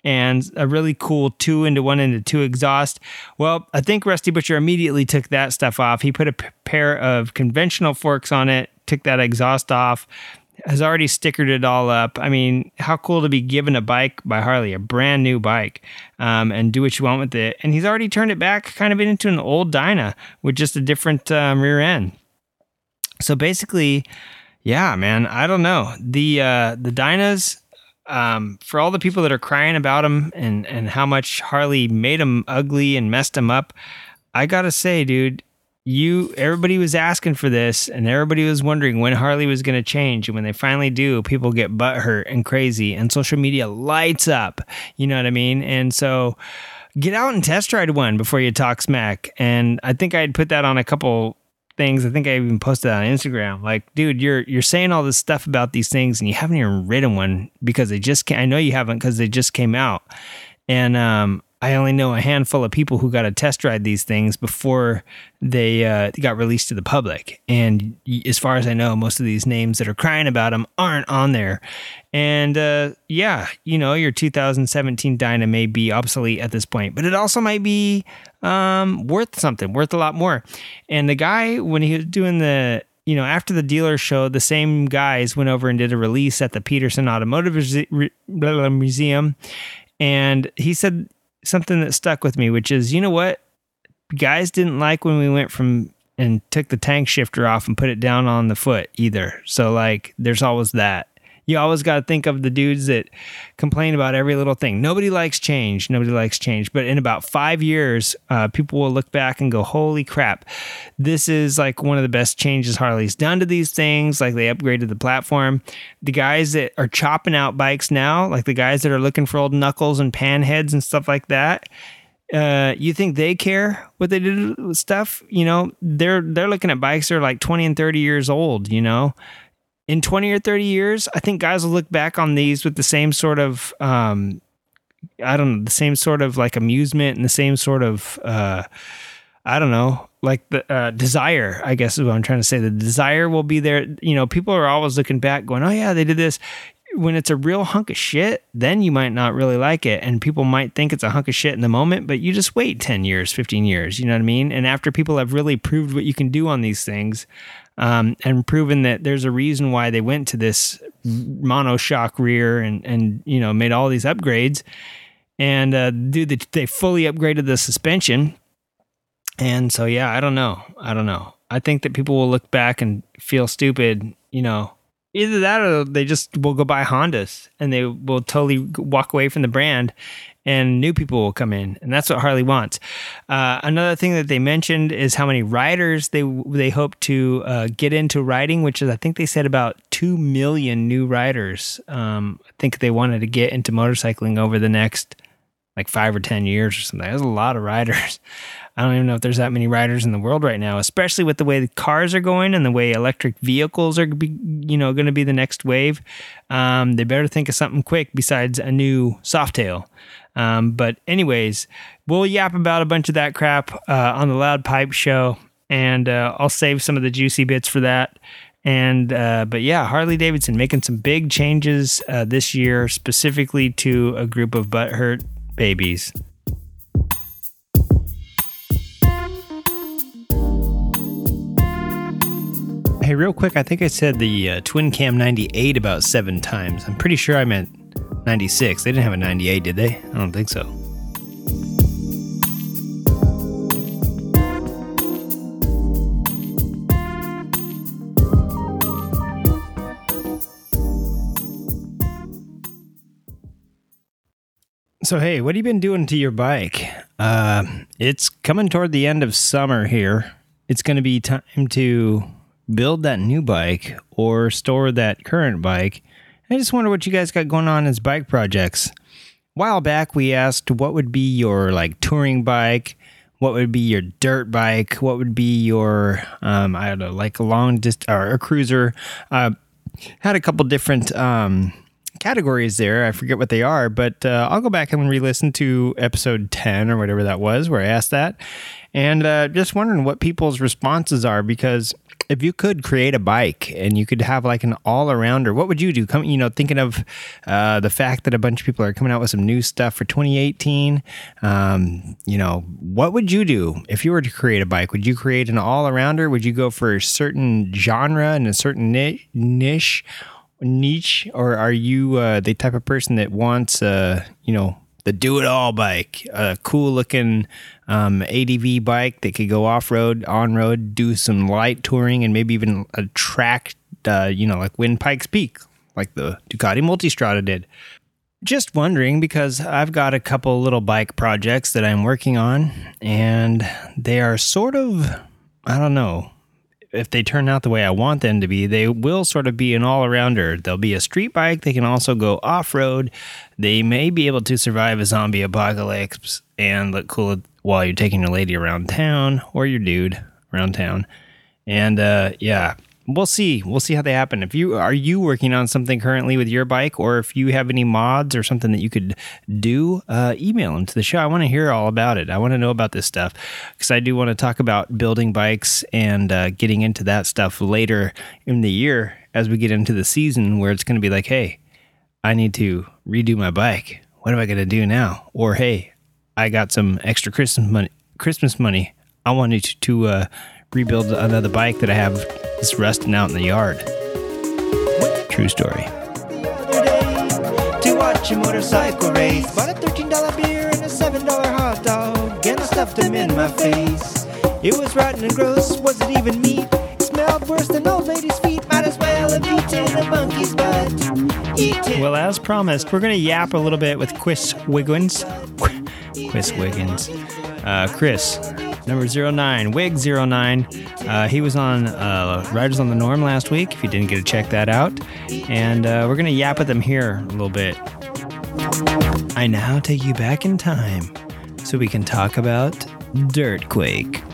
I: and a really cool two into one into two exhaust. Well, I think Rusty Butcher immediately took that stuff off. He put a p- pair of conventional forks on it, took that exhaust off, has already stickered it all up. I mean, how cool to be given a bike by Harley, a brand new bike, um, and do what you want with it. And he's already turned it back kind of into an old Dyna with just a different um, rear end. So basically, yeah, man, I don't know. The uh, the Dynas, um, for all the people that are crying about them and and how much Harley made them ugly and messed them up, I gotta say, dude, you everybody was asking for this, and everybody was wondering when Harley was gonna change, and when they finally do, people get butthurt and crazy, and social media lights up. You know what I mean? And so. Get out and test ride one before you talk smack. And I think I'd put that on a couple things. I think I even posted on Instagram. Like, dude, you're you're saying all this stuff about these things, and you haven't even written one because they just. Came, I know you haven't because they just came out, and um, I only know a handful of people who got to test ride these things before they uh, got released to the public. And as far as I know, most of these names that are crying about them aren't on there. And uh, yeah, you know, your 2017 Dyna may be obsolete at this point, but it also might be um, worth something, worth a lot more. And the guy, when he was doing the you know, after the dealer show, the same guys went over and did a release at the Petersen Automotive Museum. And he said something that stuck with me, which is, you know what? Guys didn't like when we went from and took the tank shifter off and put it down on the foot either. So like there's always that. You always got to think of the dudes that complain about every little thing. Nobody likes change. Nobody likes change. But in about five years, uh, people will look back and go, "Holy crap! This is like one of the best changes Harley's done to these things. Like they upgraded the platform. The guys that are chopping out bikes now, like the guys that are looking for old knuckles and pan heads and stuff like that." Uh, you think they care what they did with stuff? You know, they're they're looking at bikes that are like twenty and thirty years old. You know, in 20 or 30 years, I think guys will look back on these with the same sort of, um, I don't know, the same sort of like amusement and the same sort of, uh, I don't know, like the uh, desire, I guess is what I'm trying to say. The desire will be there. You know, people are always looking back going, oh, yeah, they did this. when it's a real hunk of shit, then you might not really like it. And people might think it's a hunk of shit in the moment, but you just wait 10 years, 15 years. You know what I mean? And after people have really proved what you can do on these things um, and proven that there's a reason why they went to this monoshock rear and, and you know, made all these upgrades and uh, do the, they fully upgraded the suspension. And so, yeah, I don't know. I don't know. I think that people will look back and feel stupid, you know, either that or they just will go buy Hondas and they will totally walk away from the brand and new people will come in and that's what Harley wants. Uh, another thing that they mentioned is how many riders they they hope to uh, get into riding, which is I think they said about two million new riders. Um, I think they wanted to get into motorcycling over the next like five or ten years or something. There's a lot of riders. I don't even know if there's that many riders in the world right now, especially with the way the cars are going and the way electric vehicles are, be, you know, going to be the next wave. Um, they better think of something quick besides a new Softail. Um, but anyways, we'll yap about a bunch of that crap uh, on the Loud Pipe Show, and uh, I'll save some of the juicy bits for that. And uh, but yeah, Harley Davidson making some big changes uh, this year, specifically to a group of butthurt babies. Hey, real quick, I think I said the uh, Twin Cam 98 about seven times. I'm pretty sure I meant 96. They didn't have a 98, did they? I don't think so. So, hey, what have you been doing to your bike? Uh, it's coming toward the end of summer here. It's going to be time to build that new bike or store that current bike. I just wonder what you guys got going on as bike projects. A while back, we asked what would be your like touring bike, what would be your dirt bike, what would be your um, I don't know, like a long distance or a cruiser. Uh, had a couple different um, categories there. I forget what they are, but uh, I'll go back and re-listen to episode ten or whatever that was, where I asked that, and uh, just wondering what people's responses are because if you could create a bike and you could have like an all arounder, what would you do? Come, you know, thinking of uh, the fact that a bunch of people are coming out with some new stuff for 2018. Um, you know, what would you do if you were to create a bike? Would you create an all arounder? Would you go for a certain genre and a certain niche? Niche or are you uh, the type of person that wants uh, you know the do it all bike, a cool looking um, ADV bike that could go off road, on road, do some light touring, and maybe even a track, uh, you know, like win Pikes Peak, like the Ducati Multistrada did. Just wondering because I've got a couple little bike projects that I'm working on, and they are sort of, I don't know, if they turn out the way I want them to be, they will sort of be an all arounder. They'll be a street bike. They can also go off road. They may be able to survive a zombie apocalypse and look cool while you're taking your lady around town or your dude around town. And uh, yeah, we'll see. We'll see how they happen. If you are you working on something currently with your bike, or if you have any mods or something that you could do, uh, email them to the show. I want to hear all about it. I want to know about this stuff because I do want to talk about building bikes and uh, getting into that stuff later in the year as we get into the season where it's going to be like, hey, I need to redo my bike. What am I going to do now? Or hey, I got some extra Christmas money. Christmas money. I wanted to, to uh, rebuild another bike that I have that's rusting out in the yard. True story.
J: To watch a motorcycle race, bought a thirteen dollar beer and a seven dollar hot dog, and I stuffed them in my face. It was rotten and gross. Was it even meat? It smelled worse than old lady's feet. Might as well have eaten a monkey's butt. Eaten.
I: Well, as promised, we're going to yap a little bit with Chris Wiggins. Chris Wiggins. Uh, Chris, number 09, Wig 09. Uh, he was on uh, Riders on the Norm last week, if you didn't get to check that out. And uh, we're going to yap at them here a little bit. I now take you back in time so we can talk about Dirtquake.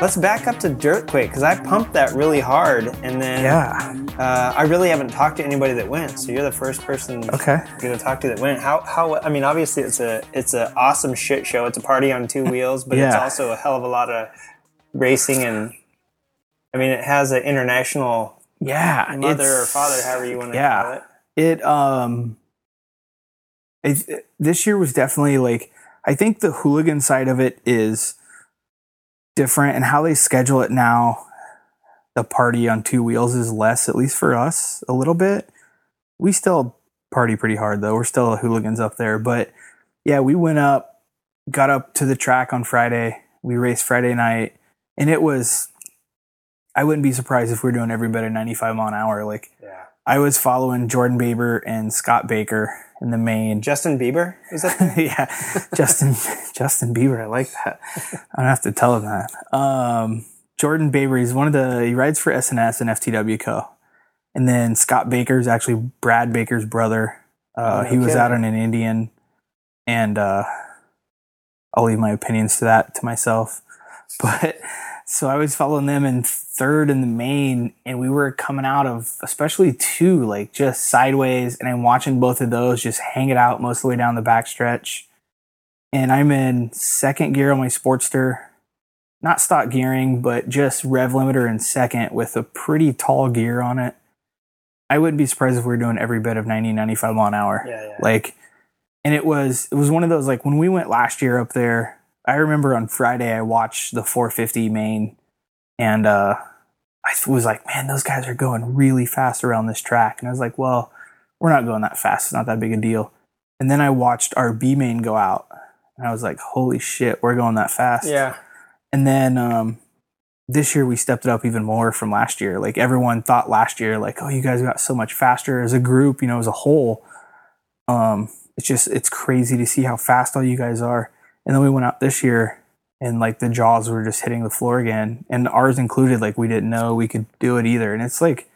I: Let's back up to Dirtquake because I pumped that really hard and then
C: Yeah.
I: Uh, I really haven't talked to anybody that went. So you're the first person
C: Okay.
I: I'm gonna talk to that went. How how I mean obviously it's a it's an awesome shit show. It's a party on two wheels, but it's also a hell of a lot of racing and I mean it has an international
K: yeah,
I: mother or father, however you want to
K: yeah.
I: call it.
K: It um, it, it- this year was definitely like I think the hooligan side of it is different, and how they schedule it now. The party on two wheels is less, at least for us, a little bit. We still party pretty hard though. We're still hooligans up there, but yeah, we went up, got up to the track on Friday. We raced Friday night, and it was. I wouldn't be surprised if we are doing every bit of 95 mile an hour. Like,
I: Yeah.
K: I was following Jordan Bieber and Scott Baker in the main.
I: Justin Bieber is that?
K: yeah, Justin Justin Bieber. I like that. I don't have to tell him that. Um, Jordan Baber. He's one of the. He rides for SNS and FTW Co. And then Scott Baker is actually Brad Baker's brother. Uh,
I: Oh,
K: he was out on an Indian, and uh, I'll leave my opinions to that to myself. But so I was following them in third in the main, and we were coming out of especially two, like just sideways, and I'm watching both of those just hang it out most of the way down the backstretch. And I'm in second gear on my Sportster, not stock gearing, but just rev limiter in second with a pretty tall gear on it. I wouldn't be surprised if we were doing every bit of 90, 95 mile an hour.
I: Yeah, yeah.
K: Like, and it was it was one of those like when we went last year up there. I remember on Friday I watched the 450 main, and uh, I was like, man, those guys are going really fast around this track, and I was like, well, we're not going that fast. It's not that big a deal. And then I watched our B main go out, and I was like, holy shit, we're going that fast.
I: yeah.
K: And then um, this year we stepped it up even more from last year. Like everyone thought last year, like, oh, you guys got so much faster as a group, you know, as a whole. Um, it's just it's crazy to see how fast all you guys are. And then we went out this year and like the jaws were just hitting the floor again. And ours included, like we didn't know we could do it either. And it's like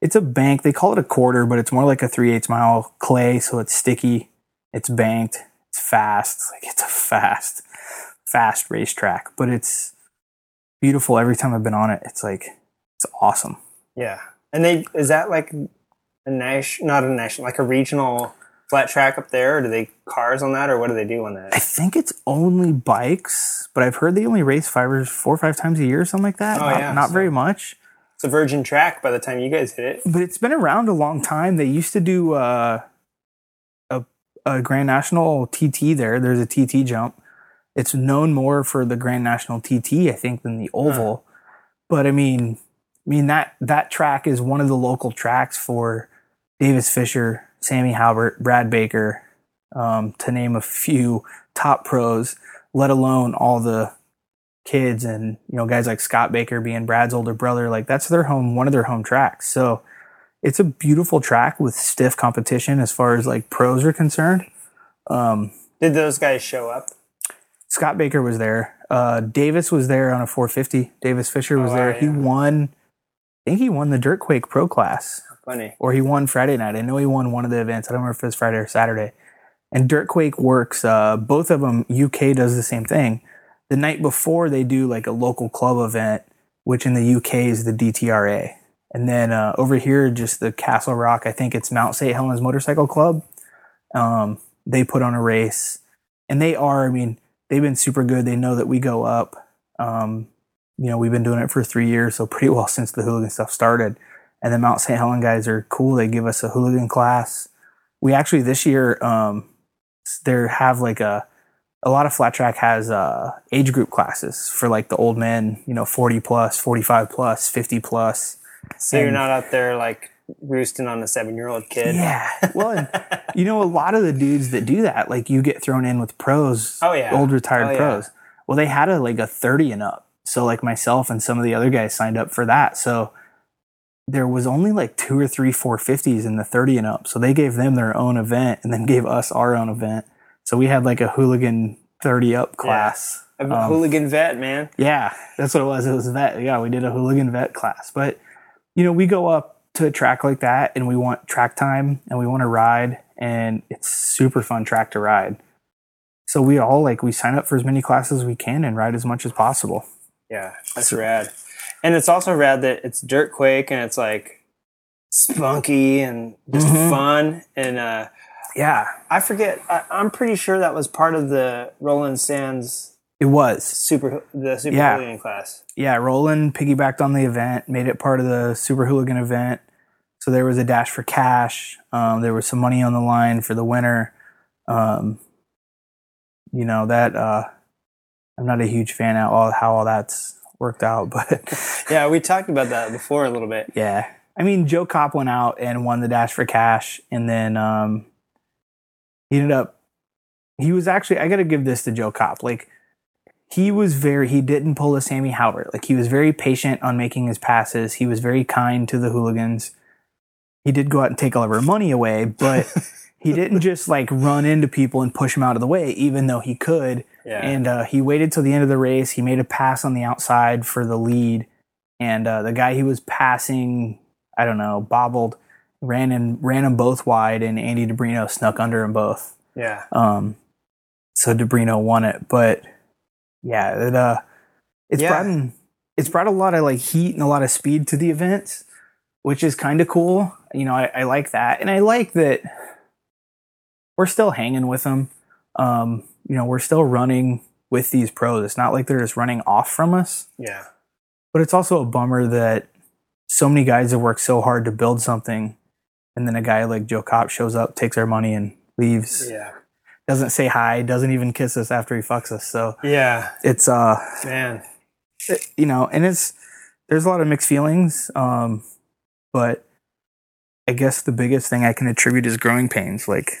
K: it's a bank. They call it a quarter, but it's more like a three eighths mile clay, so it's sticky, it's banked, it's fast. Like it's a fast, fast racetrack. But it's beautiful every time I've been on it. It's like it's awesome.
I: Yeah. And they is that like a national, not a national, like a regional flat track up there? Or do they cars on that, or what do they do on that?
K: I think it's only bikes, but I've heard they only race five or four or five times a year or something like that.
I: Oh,
K: not,
I: yeah,
K: not
I: so-
K: very much.
I: It's a virgin track by the time you guys hit it.
K: But it's been around a long time. They used to do uh, a a Grand National TT there. There's a TT jump. It's known more for the Grand National TT, I think, than the oval. But I mean, I mean that that track is one of the local tracks for Davis Fisher, Sammy Halbert, Brad Baker, um, to name a few top pros. Let alone all the kids and you know guys like Scott Baker being Brad's older brother. Like that's their home, one of their home tracks. So it's a beautiful track with stiff competition as far as like pros are concerned. Um,
I: Did those guys show up?
K: Scott Baker was there. Uh, Davis was there on a 450. Davis Fisher was
I: Oh,
K: there. He won. I think he won the Dirtquake Pro class,
I: Funny.
K: or he won Friday night. I know he won one of the events. I don't remember if it was Friday or Saturday. And Dirtquake works. Uh, both of them. UK does the same thing. The night before they do like a local club event, which in the UK is the DTRA, and then uh, over here just the Castle Rock. I think it's Mount St. Helens Motorcycle Club. Um, they put on a race, and they are. I mean, they've been super good. They know that we go up. Um, you know, we've been doing it for three years, so pretty well since the hooligan stuff started. And the Mount St. Helen guys are cool. They give us a hooligan class. We actually this year, um, there have like a a lot of flat track has uh, age group classes for like the old men, you know, 40 plus, 45 plus, 50 plus.
I: So you're not out there like roosting on a seven year old kid.
K: Yeah. Well, you know, a lot of the dudes that do that, like you get thrown in with pros,
I: Oh, yeah.
K: old retired
I: Oh, yeah.
K: pros. Well, they had a like a 30 and up. So like myself and some of the other guys signed up for that. So there was only like two or three 450s in the 30 and up. So they gave them their own event and then gave us our own event. So we had like a hooligan 30 up class.
I: A
K: Um,
I: hooligan vet, man.
K: yeah, that's what it was. It was vet. Yeah, we did a hooligan vet class. But, you know, we go up to a track like that and we want track time and we want to ride and it's super fun track to ride. So we all like we sign up for as many classes as we can and ride as much as possible.
I: Yeah, that's rad. And it's also rad that it's dirt quake and it's like spunky and just
K: Mhm.
I: fun. And uh,
K: Yeah.
I: I forget, I, I'm pretty sure that was part of the Roland Sands
K: It was
I: super the super
K: Yeah.
I: hooligan class.
K: yeah. Roland piggybacked on the event, made it part of the Super Hooligan event. So there was a dash for cash. Um, there was some money on the line for the winner. Um, you know that uh, I'm not a huge fan of all how all that's worked out, but
I: Yeah, we talked about that before a little bit.
K: Yeah. I mean, Joe Kopp went out and won the dash for cash. And then um, he ended up, he was actually, I got to give this to Joe Kopp. Like, he was very, he didn't pull a Sammy Halbert. Like, he was very patient on making his passes. He was very kind to the hooligans. He did go out and take all of our money away, but he didn't just like run into people and push them out of the way, even though he could.
I: Yeah.
K: And uh, he waited till the end of the race. He made a pass on the outside for the lead, and uh, the guy he was passing, I don't know, bobbled, ran and ran them both wide, and Andy DiBrino snuck under them both.
I: Yeah.
K: Um, so DiBrino won it, but yeah, it uh, it's
I: Yeah.
K: brought in, it's brought a lot of like heat and a lot of speed to the events, which is kind of cool. You know, I, I like that, and I like that we're still hanging with them. Um, you know, we're still running with these pros. It's not like they're just running off from us.
I: Yeah.
K: But it's also a bummer that so many guys have worked so hard to build something, and then a guy like Joe Kopp shows up, takes our money, and leaves.
I: Yeah.
K: Doesn't say hi, doesn't even kiss us after he fucks us. So
I: Yeah.
K: it's uh,
I: Man.
K: it- you know, and it's there's a lot of mixed feelings. Um, but I guess the biggest thing I can attribute is growing pains. Like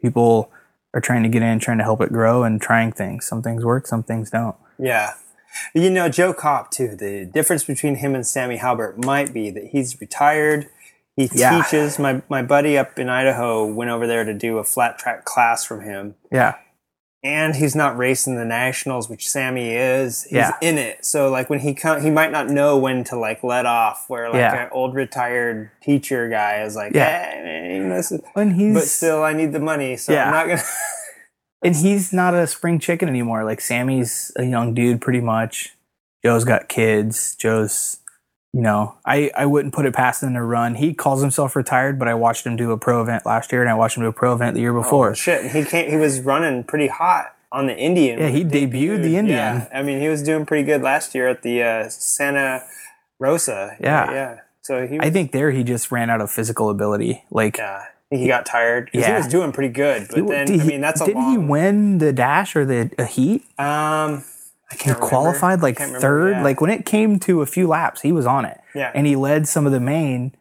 K: people are trying to get in, trying to help it grow, and trying things. Some things work, some things don't.
I: Yeah. You know, Joe Kopp, too, the difference between him and Sammy Halbert might be that he's retired. He
K: Yeah.
I: teaches. My, my buddy up in Idaho went over there to do a flat track class from him.
K: Yeah,
I: And he's not racing the nationals, which Sammy is. He's
K: Yeah.
I: in it. So like when he come, he might not know when to like let off. Where like
K: Yeah.
I: an old retired teacher guy is like,
K: Yeah.
I: "Hey, man, this is-"
K: and he's
I: but still, I need the money, so
K: Yeah.
I: I'm not gonna.
K: and he's not a spring chicken anymore. Like Sammy's a young dude, pretty much. Joe's got kids. Joe's, you know, I I wouldn't put it past him to run. He calls himself retired, but I watched him do a pro event last year, and I watched him do a pro event the year before.
I: Oh, shit, he came. He was running pretty hot on the Indian.
K: Yeah, he debuted the Indian.
I: Yeah, I mean, he was doing pretty good last year at the uh, Santa Rosa.
K: Yeah.
I: yeah. So he, was,
K: I think there he just ran out of physical ability. Like,
I: yeah, he got tired. 'cause he
K: Yeah.
I: was doing pretty good, but
K: he-
I: then
K: did
I: I mean, that's a
K: didn't
I: long.
K: he win the dash or the a heat?
I: Um, I
K: He
I: can't remember.
K: qualified like
I: Can't remember,
K: third.
I: yeah.
K: Like when it came to a few laps, he was on it.
I: Yeah.
K: and he led some of the main.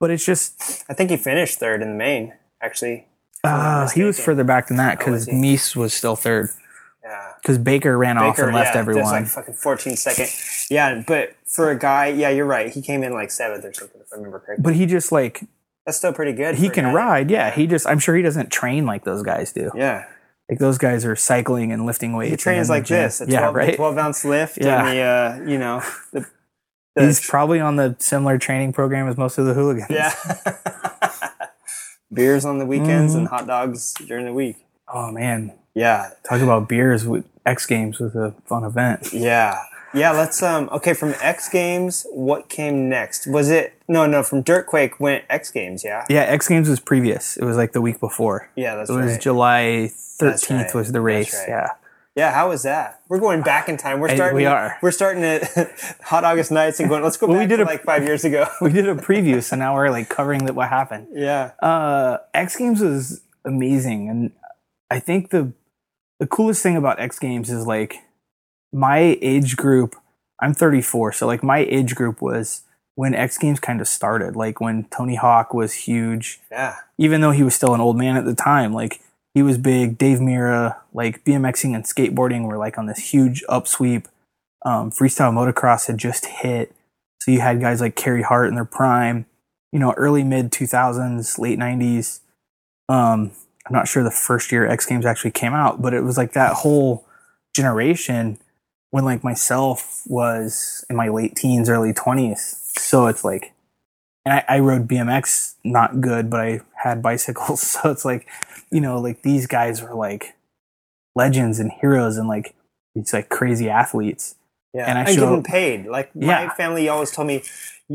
K: But it's just
I: I think he finished third in the main. Actually,
K: uh, he was further back than that
I: Oh,
K: because
I: he?
K: Mees was still third
I: yeah.
K: because Baker ran off and left
I: yeah,
K: everyone.
I: Like fucking 14 second. Yeah, but for a guy, yeah, you're right. He came in like seventh or something, if I remember correctly.
K: but he just like
I: That's still pretty good.
K: he can ride. Yeah, he just I'm sure he doesn't train like those guys do.
I: Yeah.
K: Like those guys are cycling and lifting weights.
I: He trains like this, a 12,
K: yeah, right.
I: 12 ounce lift,
K: Yeah.
I: and the, uh, you know, the, the
K: He's probably on the similar training program as most of the hooligans.
I: yeah. Beers on the weekends
K: Mm-hmm.
I: and hot dogs during the week.
K: Oh man,
I: Yeah.
K: talk about beers with X Games was a fun event.
I: Yeah. Yeah, let's um okay, from X Games, what came next? Was it no no from Dirtquake went X Games, yeah?
K: Yeah, X Games was previous. It was like the week before.
I: Yeah, that's right.
K: it was. July thirteenth
I: right.
K: was the race.
I: right.
K: Yeah.
I: Yeah, how was that? We're going back in time. We're starting
K: we are.
I: we're starting at Hot August nights and going, let's go
K: Well,
I: back
K: we did
I: to
K: a-
I: like five years ago.
K: We did a preview, so now we're like covering that what happened.
I: yeah.
K: Uh, X Games was amazing, and I think the the coolest thing about X Games is like my age group. I'm 34, so like my age group was when X Games kind of started, like when Tony Hawk was huge.
I: Yeah.
K: Even though he was still an old man at the time, like he was big. Dave Mirra, like BMXing and skateboarding were like on this huge upsweep. Um, freestyle motocross had just hit, so you had guys like Carey Hart in their prime. You know, early mid 2000s, late 90s. Um, I'm not sure the first year X Games actually came out, but it was like that whole generation when like myself was in my late teens, early 20s. So it's like, and I, I rode BMX not good, but I had bicycles. So it's like, you know, like these guys were like legends and heroes and like these like crazy athletes.
I: Yeah.
K: And I show-
I: getting paid. Like my
K: Yeah.
I: family always told me,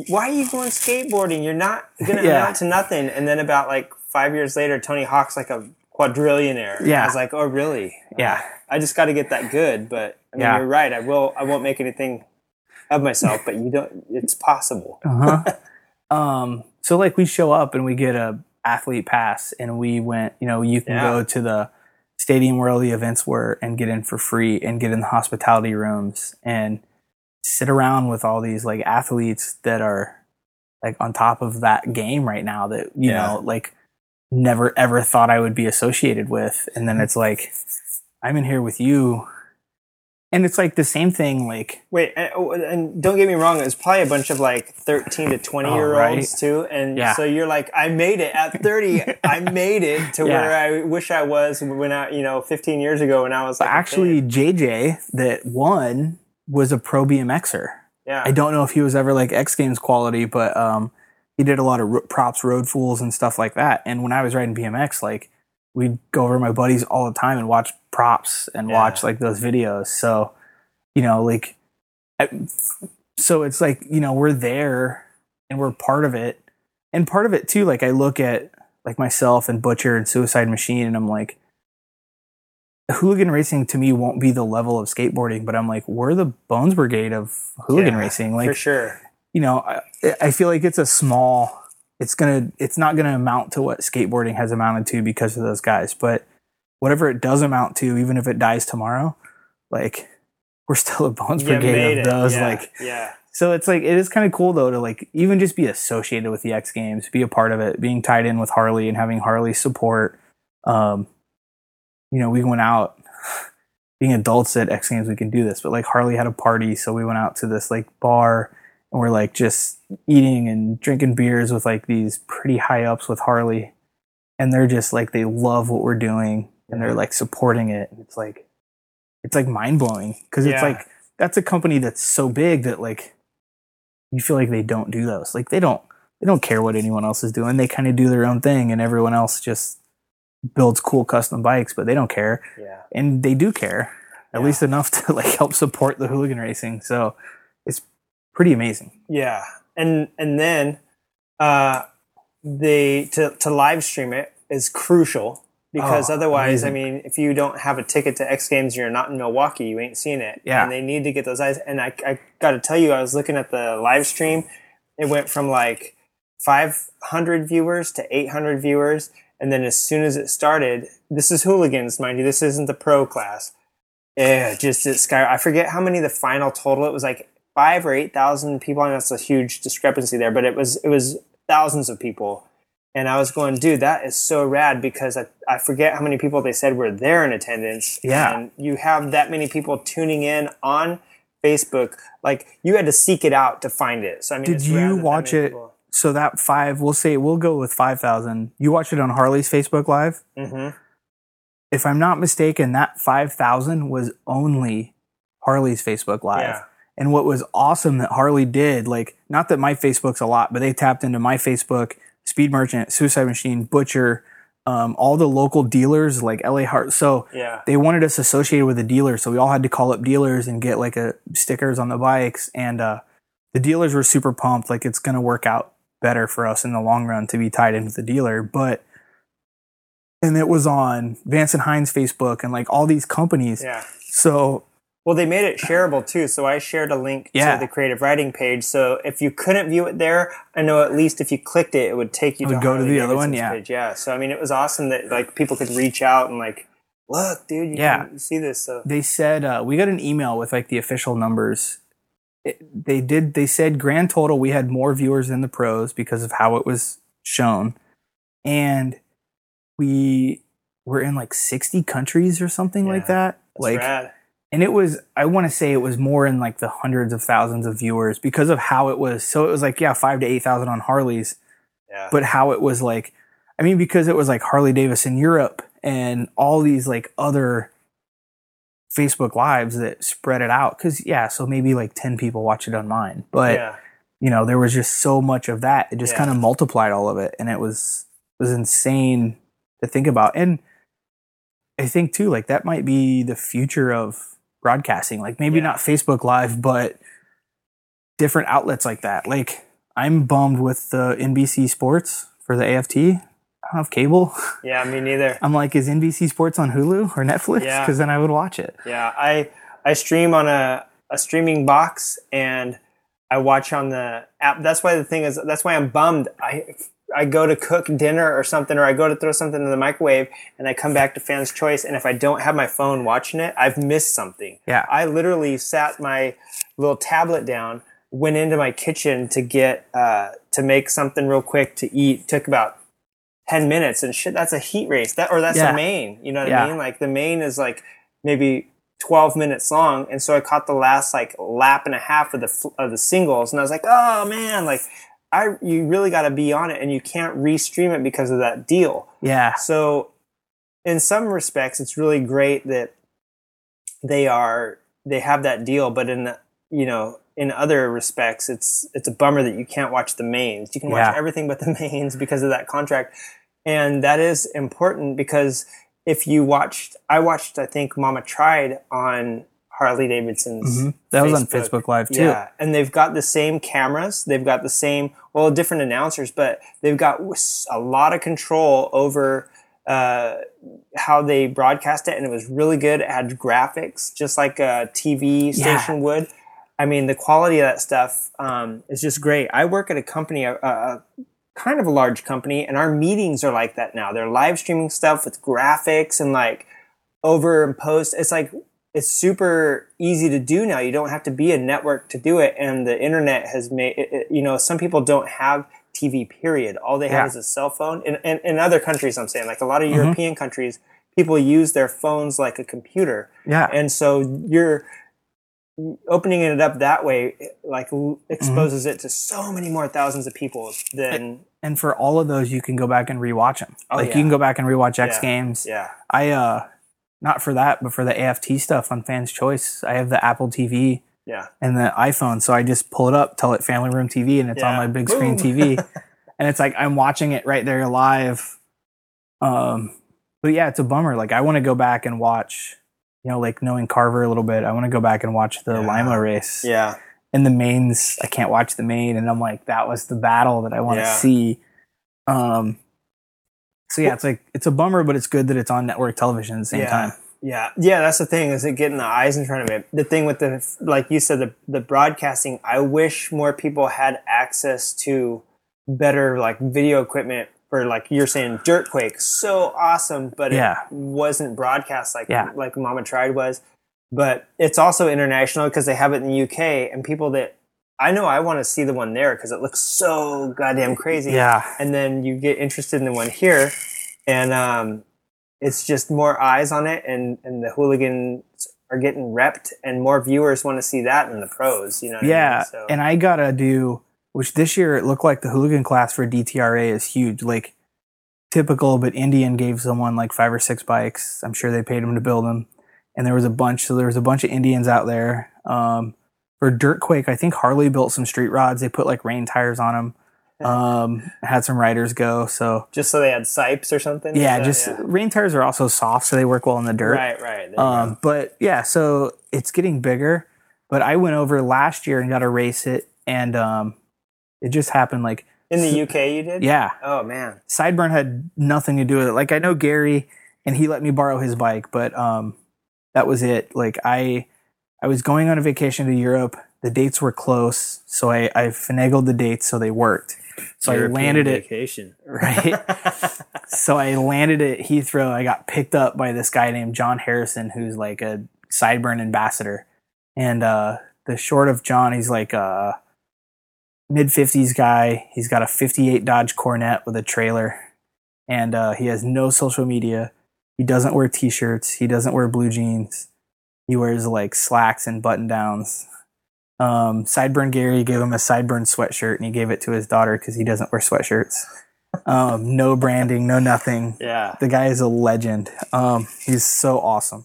I: Why are you going skateboarding? You're not gonna
K: Yeah.
I: amount to nothing. And then about like five years later, Tony Hawk's like a quadrillionaire.
K: Yeah.
I: I was like, oh really?
K: Yeah.
I: I just got to get that good. But I mean,
K: Yeah.
I: you're right. I will. I won't make anything of myself. But you don't. It's possible.
K: Uh-huh. um, so like we show up and we get a athlete pass and we went, you know, you can
I: Yeah.
K: go to the stadium where all the events were and get in for free and get in the hospitality rooms and sit around with all these like athletes that are like on top of that game right now that, you
I: Yeah.
K: know, like never ever thought I would be associated with. And then it's like, I'm in here with you. And it's like the same thing, like
I: Wait, and, oh, and don't get me wrong. It was probably a bunch of like thirteen to twenty
K: Oh,
I: year
K: right.
I: olds too. And
K: Yeah.
I: so you're like, I made it at thirty. I made it to
K: Yeah.
I: where I wish I was when I, you know, fifteen years ago when I was like
K: actually,
I: kid.
K: JJ that won was a pro BMXer.
I: yeah.
K: I don't know if he was ever like X Games quality, but um, he did a lot of ro- props, road fools, and stuff like that. And when I was riding BMX, like we'd go over to my buddies all the time and watch props and
I: Yeah.
K: watch like those videos. So, you know, like, I, so it's like you know we're there and we're part of it, and part of it too. Like I look at like myself and Butcher and Suicide Machine, and I'm like, hooligan racing to me won't be the level of skateboarding, but I'm like, we're the Bones Brigade of hooligan
I: Yeah,
K: racing.
I: for sure.
K: You know, I, I feel like it's a small. It's gonna. It's not gonna amount to what skateboarding has amounted to because of those guys. But whatever it does amount to, even if it dies tomorrow, like we're still a Bones Brigade of those.
I: yeah.
K: Like,
I: yeah.
K: so it's like it is kind of cool though to like even just be associated with the X Games, be a part of it, being tied in with Harley and having Harley support. Um, you know, we went out being adults at X Games, we can do this, but like Harley had a party, so we went out to this like bar and we're like just eating and drinking beers with like these pretty high ups with Harley, and they're just like they love what we're doing and they're like supporting it. It's like it's like mind blowing because it's
I: Yeah.
K: like that's a company that's so big that like you feel like they don't do those. Like they don't they don't care what anyone else is doing. They kind of do their own thing, and everyone else just builds cool custom bikes, but they don't care.
I: Yeah.
K: And they do care, at
I: Yeah.
K: least enough to like help support the hooligan racing. So pretty amazing.
I: Yeah, and and then uh, the to to live stream it is crucial because
K: Oh,
I: otherwise, I mean, if you don't have a ticket to X Games, you're not in Milwaukee, you ain't seen it.
K: Yeah.
I: and they need to get those eyes. And I I got to tell you, I was looking at the live stream. It went from like 500 viewers to 800 viewers, and then as soon as it started, this is hooligans, mind you. This isn't the pro class. Yeah, just it sky. I forget how many the final total. It was like five or eight thousand people, and that's a huge discrepancy there. But it was it was thousands of people, and I was going, dude, that is so rad because I, I forget how many people they said were there in attendance.
K: Yeah.
I: and you have that many people tuning in on Facebook. Like you had to seek it out to find it. So I mean,
K: Did you watch it?
I: people-
K: So that five, we'll say we'll go with five thousand. You watch it on Harley's Facebook Live.
I: Mhm.
K: If I'm not mistaken, that five thousand was only Harley's Facebook Live.
I: Yeah.
K: And what was awesome that Harley did, like, not that my Facebook's a lot, but they tapped into my Facebook, Speed Merchant, Suicide Machine, Butcher, um, all the local dealers like LA Heart. So
I: Yeah.
K: they wanted us associated with the dealers. So we all had to call up dealers and get like a stickers on the bikes. And uh, the dealers were super pumped. Like it's going to work out better for us in the long run to be tied in with the dealer. But and it was on Vance and Hines Facebook and like all these companies.
I: Yeah.
K: So
I: Well, they made it shareable too. So I shared a link
K: Yeah.
I: to the creative riding page. So if you couldn't view it there, I know at least if you clicked it, it would take you
K: It would
I: to
K: go to
I: Harley
K: the other one, yeah.
I: Page. Yeah. So I mean, it was awesome that like people could reach out and like, look, dude, you
K: Yeah.
I: can see this. So
K: they said uh, we got an email with like the official numbers. It, they did. They said grand total we had more viewers than the pros because of how it was shown, and we were in like sixty countries or something like that.
I: that's
K: like,
I: rad.
K: And it was I want to say it was more in like the hundreds of thousands of viewers because of how it was. So it was like yeah, five to eight thousand on Harleys,
I: Yeah.
K: but how it was like i mean because it was like harley davidson europe and all these like other facebook lives that spread it out because yeah so maybe like 10 people watch it on mine but
I: yeah.
K: you know there was just so much of that it just
I: Yeah.
K: kind of multiplied all of it and it was it was insane to think about and i think too like that might be the future of broadcasting like maybe
I: Yeah.
K: not facebook live but different outlets like that like i'm bummed with the nbc sports for the aft don't have cable.
I: Yeah, me neither.
K: I'm like, is NBC Sports on Hulu or Netflix?
I: Yeah.
K: Because then I would watch it.
I: Yeah, I I stream on a, a streaming box and I watch on the app. That's why the thing is that's why I'm bummed. I I go to cook dinner or something or I go to throw something in the microwave and I come back to Fan's Choice and if I don't have my phone watching it, I've missed something.
K: Yeah.
I: I literally sat my little tablet down, went into my kitchen to get uh, to make something real quick to eat. Took about ten minutes and shit. That's a heat race. That or that's
K: Yeah.
I: a main. You know what
K: Yeah.
I: I mean? Like the main is like maybe 12 minutes long and so i caught the last like lap and a half of the of the singles and i was like oh man like i you really got to be on it and you can't restream it because of that deal
K: Yeah.
I: so in some respects it's really great that they are they have that deal but in the, you know in other respects it's it's a bummer that you can't watch the mains you can watch
K: Yeah.
I: everything but the mains because of that contract and that is important because if you watched i watched i think mama tried on harley davidson's
K: Mhm. That was on Facebook. Live, too.
I: yeah and they've got the same cameras. They've got the same well different announcers but they've got a lot of control over uh, how they broadcast it and it was really good. It had graphics just like a tv
K: Yeah.
I: station would. I mean the quality of that stuff um, is just great. I work at a company a, a kind of a large company and our meetings are like that now. They're live streaming stuff with graphics and like overimposed. It's like it's super easy to do now you don't have to be a network to do it and the internet has made it, it- you know some people don't have tv period all they have
K: Yeah.
I: is a cell phone in, in, in other countries i'm saying like a lot of
K: Mhm.
I: european countries people use their phones like a computer
K: Yeah.
I: and so you're opening it up that way like l-
K: Mm-hmm.
I: exposes it to so many more thousands of people than
K: And for all of those, you can go back and rewatch them.
I: Oh,
K: like
I: yeah.
K: you can go back and rewatch X
I: Yeah.
K: Games.
I: yeah
K: I uh, not for that, but for the AFT stuff on Fans Choice, I have the Apple TV
I: yeah
K: and the iPhone, so I just pull it up, tell it Family Room TV, and it's on my big screen
I: Boom.
K: TV, and it's like I'm watching it right there live. Um, but yeah, it's a bummer. Like I want to go back and watch, you know, like knowing Carver a little bit. I want to go back and watch the
I: Yeah.
K: Lima race.
I: yeah
K: And the mains, I can't watch the main, and I'm like, that was the battle that I want to
I: Yeah.
K: see. Um, so yeah, it's like it's a bummer, but it's good that it's on network television at the same
I: yeah.
K: time.
I: Yeah, yeah, that's the thing is it getting the eyes in front of it. The thing with the like you said the the broadcasting. I wish more people had access to better like video equipment for like you're saying Dirtquake, so awesome, but
K: Yeah.
I: it wasn't broadcast like
K: Yeah.
I: like Mama Tried was. But it's also international because they have it in the UK and people that I know I want to see the one there because it looks so goddamn crazy
K: Yeah.
I: and then you get interested in the one here and um, it's just more eyes on it and, and the hooligans are getting repped and more viewers want to see that than the pros you know what I
K: Yeah,
I: mean? So-
K: and I gotta do which this year it looked like the hooligan class for DTRA is huge. Like typical, but Indian gave someone like five or six bikes. I'm sure they paid him to build them, and there was a bunch. So there was a bunch of Indians out there. Um, for Dirtquake, I think Harley built some street rods. They put like rain tires on them. Um, had some riders go. So
I: just so they had sipes or something
K: yeah,
I: that-
K: just rain tires are also soft, so they work well in the dirt.
I: right right
K: Um, but yeah, so it's getting bigger. But I went over last year and got to race it, and um, it just happened. Like
I: in the uk you did
K: yeah,
I: oh man
K: Sideburn had nothing to do with it. Like I know Gary, and he let me borrow his bike, but um, that was it. Like I, I was going on a vacation to Europe. The dates were close, so I, I finagled the dates so they worked. So I landed it
I: vacation
K: right. so I landed at Heathrow. I got picked up by this guy named John Harrison, who's like a Sideburn ambassador. And uh, the short of John, he's like a mid fifties guy. He's got a '58 Dodge Coronet with a trailer, and uh, he has no social media. He doesn't wear t-shirts. He doesn't wear blue jeans. He wears like slacks and button downs. Um, Sideburn Gary gave him a Sideburn sweatshirt, and he gave it to his daughter because he doesn't wear sweatshirts. Um, no branding, no nothing.
I: yeah
K: The guy is a legend. Um, he's so awesome.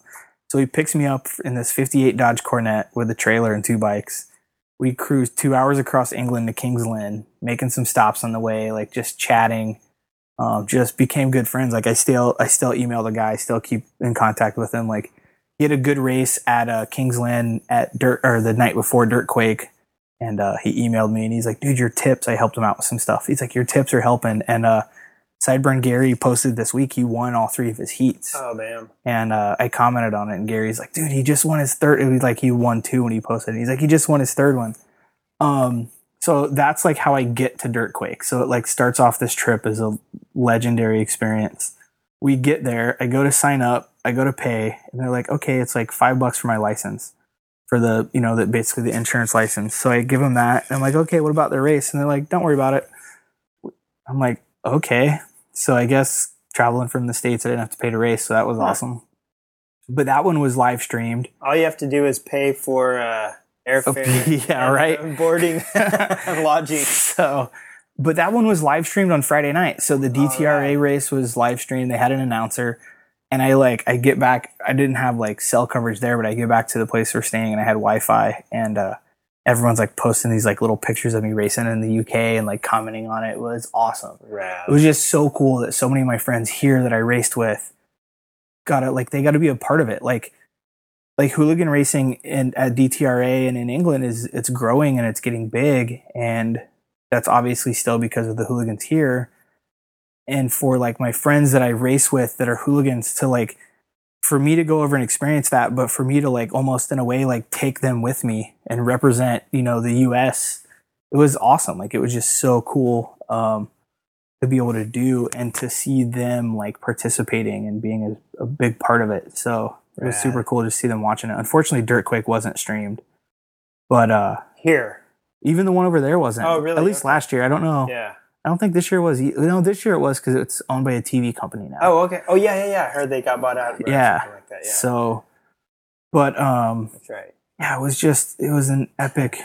K: So he picks me up in this 58 Dodge Coronet with a trailer and two bikes. We cruised two hours across England to Kings Lynn, making some stops on the way, like just chatting. Um, just became good friends. Like I still, I still email the guy, still keep in contact with him. Like he had a good race at uh, Kings Lynn at dirt or the night before Dirt Quake, and uh, he emailed me and he's like, "Dude, your tips." I helped him out with some stuff. He's like, "Your tips are helping." And uh, Sideburn Gary posted this week he won all three of his heats.
I: Oh man.
K: And uh, I commented on it, and Gary's like, "Dude, he just won his third. It was like he won two when he posted. it. He's like, he just won his third one. Um, so that's like how I get to Dirtquake. So it like starts off this trip as a legendary experience. We get there, I go to sign up, I go to pay, and they're like, "Okay, it's like five bucks for my license." For the, you know, that basically the insurance license. So I give them that. And I'm like, okay, what about the race? And they're like, don't worry about it. I'm like, okay. So I guess traveling from the States, I didn't have to pay to race. So that was awesome. But that one was live streamed.
I: All you have to do is pay for uh, airfare.
K: yeah, right.
I: and boarding and lodging.
K: So, but that one was live streamed on Friday night. So the DTRA race was live streamed. They had an announcer. And I like, I get back, I didn't have like cell coverage there, but I get back to the place we're staying and I had Wi Fi. And uh, everyone's like posting these like little pictures of me racing in the UK and like commenting on it. It was awesome. It was just so cool that so many of my friends here that I raced with got it. like they got to be a part of it. Like like hooligan racing in at DTRA and in England is it's growing and it's getting big and that's obviously still because of the hooligans here. And for like my friends that I race with that are hooligans to like for me to go over and experience that, but for me to like almost in a way like take them with me and represent, you know, the US, it was awesome. Like it was just so cool um, to be able to do and to see them like participating and being a, a big part of it. So it was super cool to see them watching it. Unfortunately, Dirtquake wasn't streamed, but uh,
I: Here.
K: even the one over there wasn't.
I: Oh, really?
K: At least last year. I don't know.
I: Yeah.
K: I don't think this year was. No, this year it was because it's owned by a TV company now.
I: Oh, okay. Oh, yeah, yeah, yeah. I heard they got bought out.
K: yeah.
I: Like that. Yeah.
K: So, but um,
I: That's right.
K: yeah, it was just it was an epic,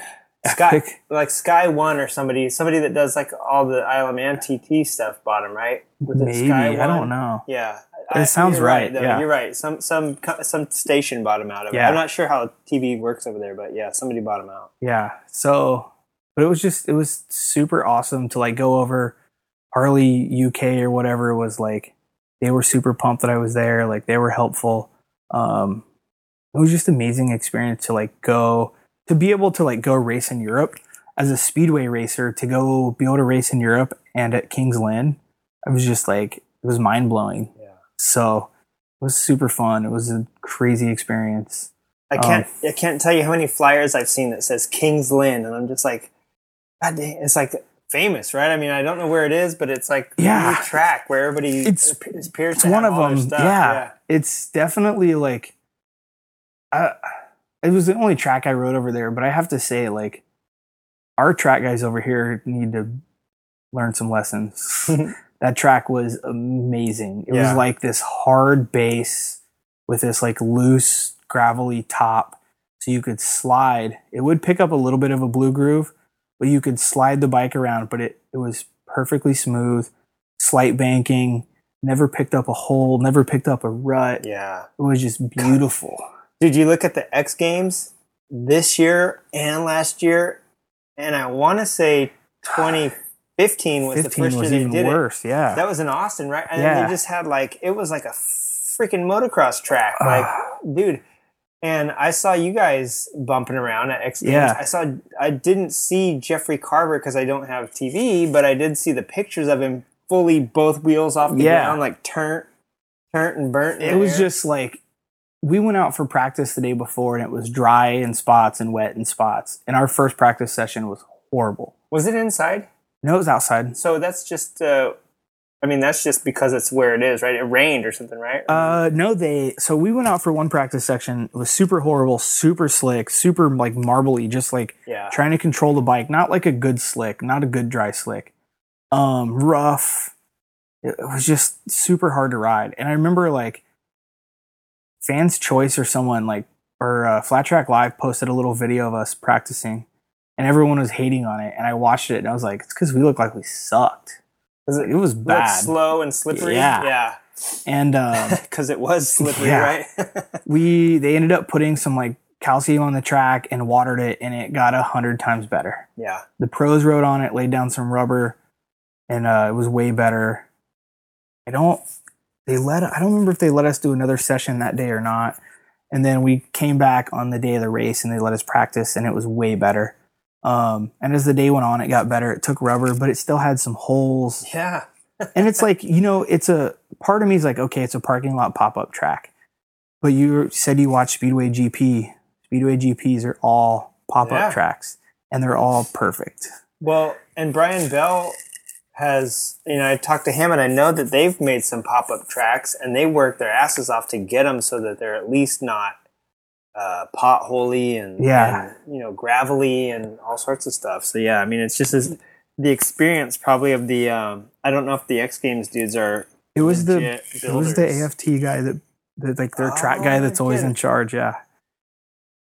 I: Sky,
K: epic.
I: like Sky One or somebody, somebody that does like all the Isle of Man TT stuff bought him, right? Was it
K: Maybe
I: Sky
K: I don't know.
I: Yeah,
K: It sounds right,
I: though.
K: yeah.
I: You're right. Some some some station bought him out of it.
K: Yeah.
I: I'm not sure how TV works over there, but yeah, somebody bought him out.
K: Yeah. So, but it was just it was super awesome to like go over. Harley UK or whatever was like they were super pumped that I was there. Like they were helpful. Um, it was just amazing experience to like go to be able to like go race in Europe as a speedway racer to go be able to race in Europe and at Kings Lynn. I was just like it was mind blowing.
I: Yeah.
K: So it was super fun. It was a crazy experience.
I: I
K: Um,
I: can't I can't tell you how many flyers I've seen that says Kings Lynn, and I'm just like, it's like famous, right? I mean, I don't know where it is, but it's like
K: Yeah.
I: track where everybody
K: It's-
I: appears
K: it's
I: to
K: one of them.
I: stuff.
K: Yeah. it's definitely like, uh, it was the only track I wrote over there. But I have to say, like, our track guys over here need to learn some lessons. that track was amazing. It
I: Yeah.
K: was like this hard base with this like loose gravelly top, so you could slide. It would pick up a little bit of a blue groove, but you could slide the bike around. But it it was perfectly smooth, slight banking. Never picked up a hole. Never picked up a rut.
I: Yeah.
K: It was just beautiful.
I: Did you look at the X Games this year and last year? And I want to say 2015 was the
K: 15
I: first year
K: was
I: they
K: even
I: did
K: worse.
I: it.
K: Yeah.
I: That was in Austin, right? And
K: Yeah.
I: they just had like it was like a freaking motocross track, like dude. And I saw you guys bumping around at X Games.
K: Yeah.
I: I saw. I didn't see Jeffrey Carver because I don't have TV, but I did see the pictures of him fully both wheels off the
K: Yeah.
I: ground, like turnt, turnt and burnt.
K: it was
I: air.
K: just like we went out for practice the day before and it was dry in spots and wet in spots. And our first practice session was horrible.
I: Was it inside?
K: No, it was outside.
I: So that's just, uh, I mean, that's just because it's where it is, right? It rained or something, right?
K: Uh, no, they. So we went out for one practice section. It was super horrible, super slick, super like marbly, just like
I: Yeah.
K: trying to control the bike. Not like a good slick, not a good dry slick. Um, rough. It was just super hard to ride. And I remember like Fans Choice or someone like or uh, Flat Track Live posted a little video of us practicing, and everyone was hating on it. And I watched it, and I was like, it's because we look like we sucked.
I: Was it,
K: It was bad.
I: slow and slippery?
K: Yeah.
I: Yeah.
K: And um,
I: Because it was slippery,
K: Yeah.
I: right?
K: we they ended up putting some like calcium on the track and watered it and it got a hundred times better
I: yeah.
K: the pros rode on it laid down some rubber and uh, it was way better i don't they let i don't remember if they let us do another session that day or not and then we came back on the day of the race and they let us practice and it was way better um, and as the day went on it got better it took rubber but it still had some holes
I: Yeah.
K: and it's like you know, it's a part of me is like, okay, it's a parking lot pop up track, but you said you watch Speedway GP. Speedway GPs are all pop up
I: Yeah.
K: tracks, and they're all perfect.
I: Well, and Brian Bell has, you know, I talked to him and I know that they've made some pop up tracks and they work their asses off to get them so that they're at least not uh, potholy and,
K: Yeah.
I: and, you know, gravelly and all sorts of stuff. So, yeah, I mean, it's just as, the experience probably of the, um, I don't know if the X Games dudes are.
K: It was the
I: legit
K: it was the. AFT guy that, that like their track
I: Oh,
K: guy that's
I: I
K: always in charge. Yeah,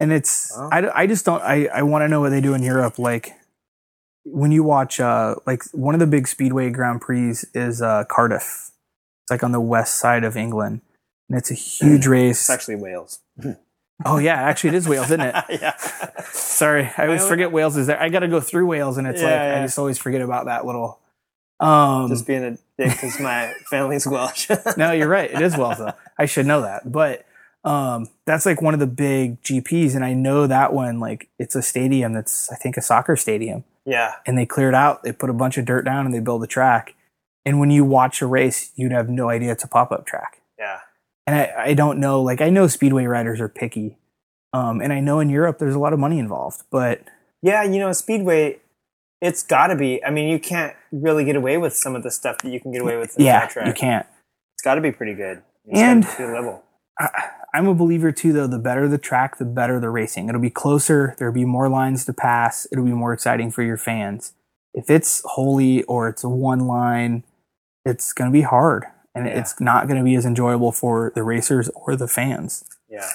K: and it's
I: Oh.
K: I, I just don't I I want to know what they do in Europe. Like when you watch uh like one of the big speedway Grand Prix is uh Cardiff. It's like on the west side of England, and it's a huge race.
I: It's actually Wales.
K: Oh yeah, actually it is Wales, isn't it?
I: yeah.
K: Sorry, I always forget Wales is there. I got to go through Wales, and it's
I: Yeah,
K: like
I: yeah.
K: I just always forget about that little. Um,
I: Just being a dick because my family's Welsh.
K: no, you're right. It is Wells though. I should know that. But um, that's like one of the big GPs, and I know that one. Like it's a stadium that's I think a soccer stadium,
I: yeah.
K: and they cleared out. They put a bunch of dirt down and they build a track. And when you watch a race, you'd have no idea it's a pop up track.
I: Yeah.
K: And I, I don't know. Like I know speedway riders are picky, um, and I know in Europe there's a lot of money involved. But
I: Yeah, you know, Speedway, it's got to be. I mean, you can't really get away with some of the stuff that you can get away with in
K: yeah,
I: track.
K: you can't.
I: It's got to be pretty good. It's
K: And-
I: good level.
K: I, I'm a believer too, though. The better the track, the better the racing. It'll be closer. There'll be more lines to pass. It'll be more exciting for your fans. If it's holy or it's a one line, it's going to be hard, and
I: Yeah.
K: it's not going to be as enjoyable for the racers or the fans.
I: Yeah.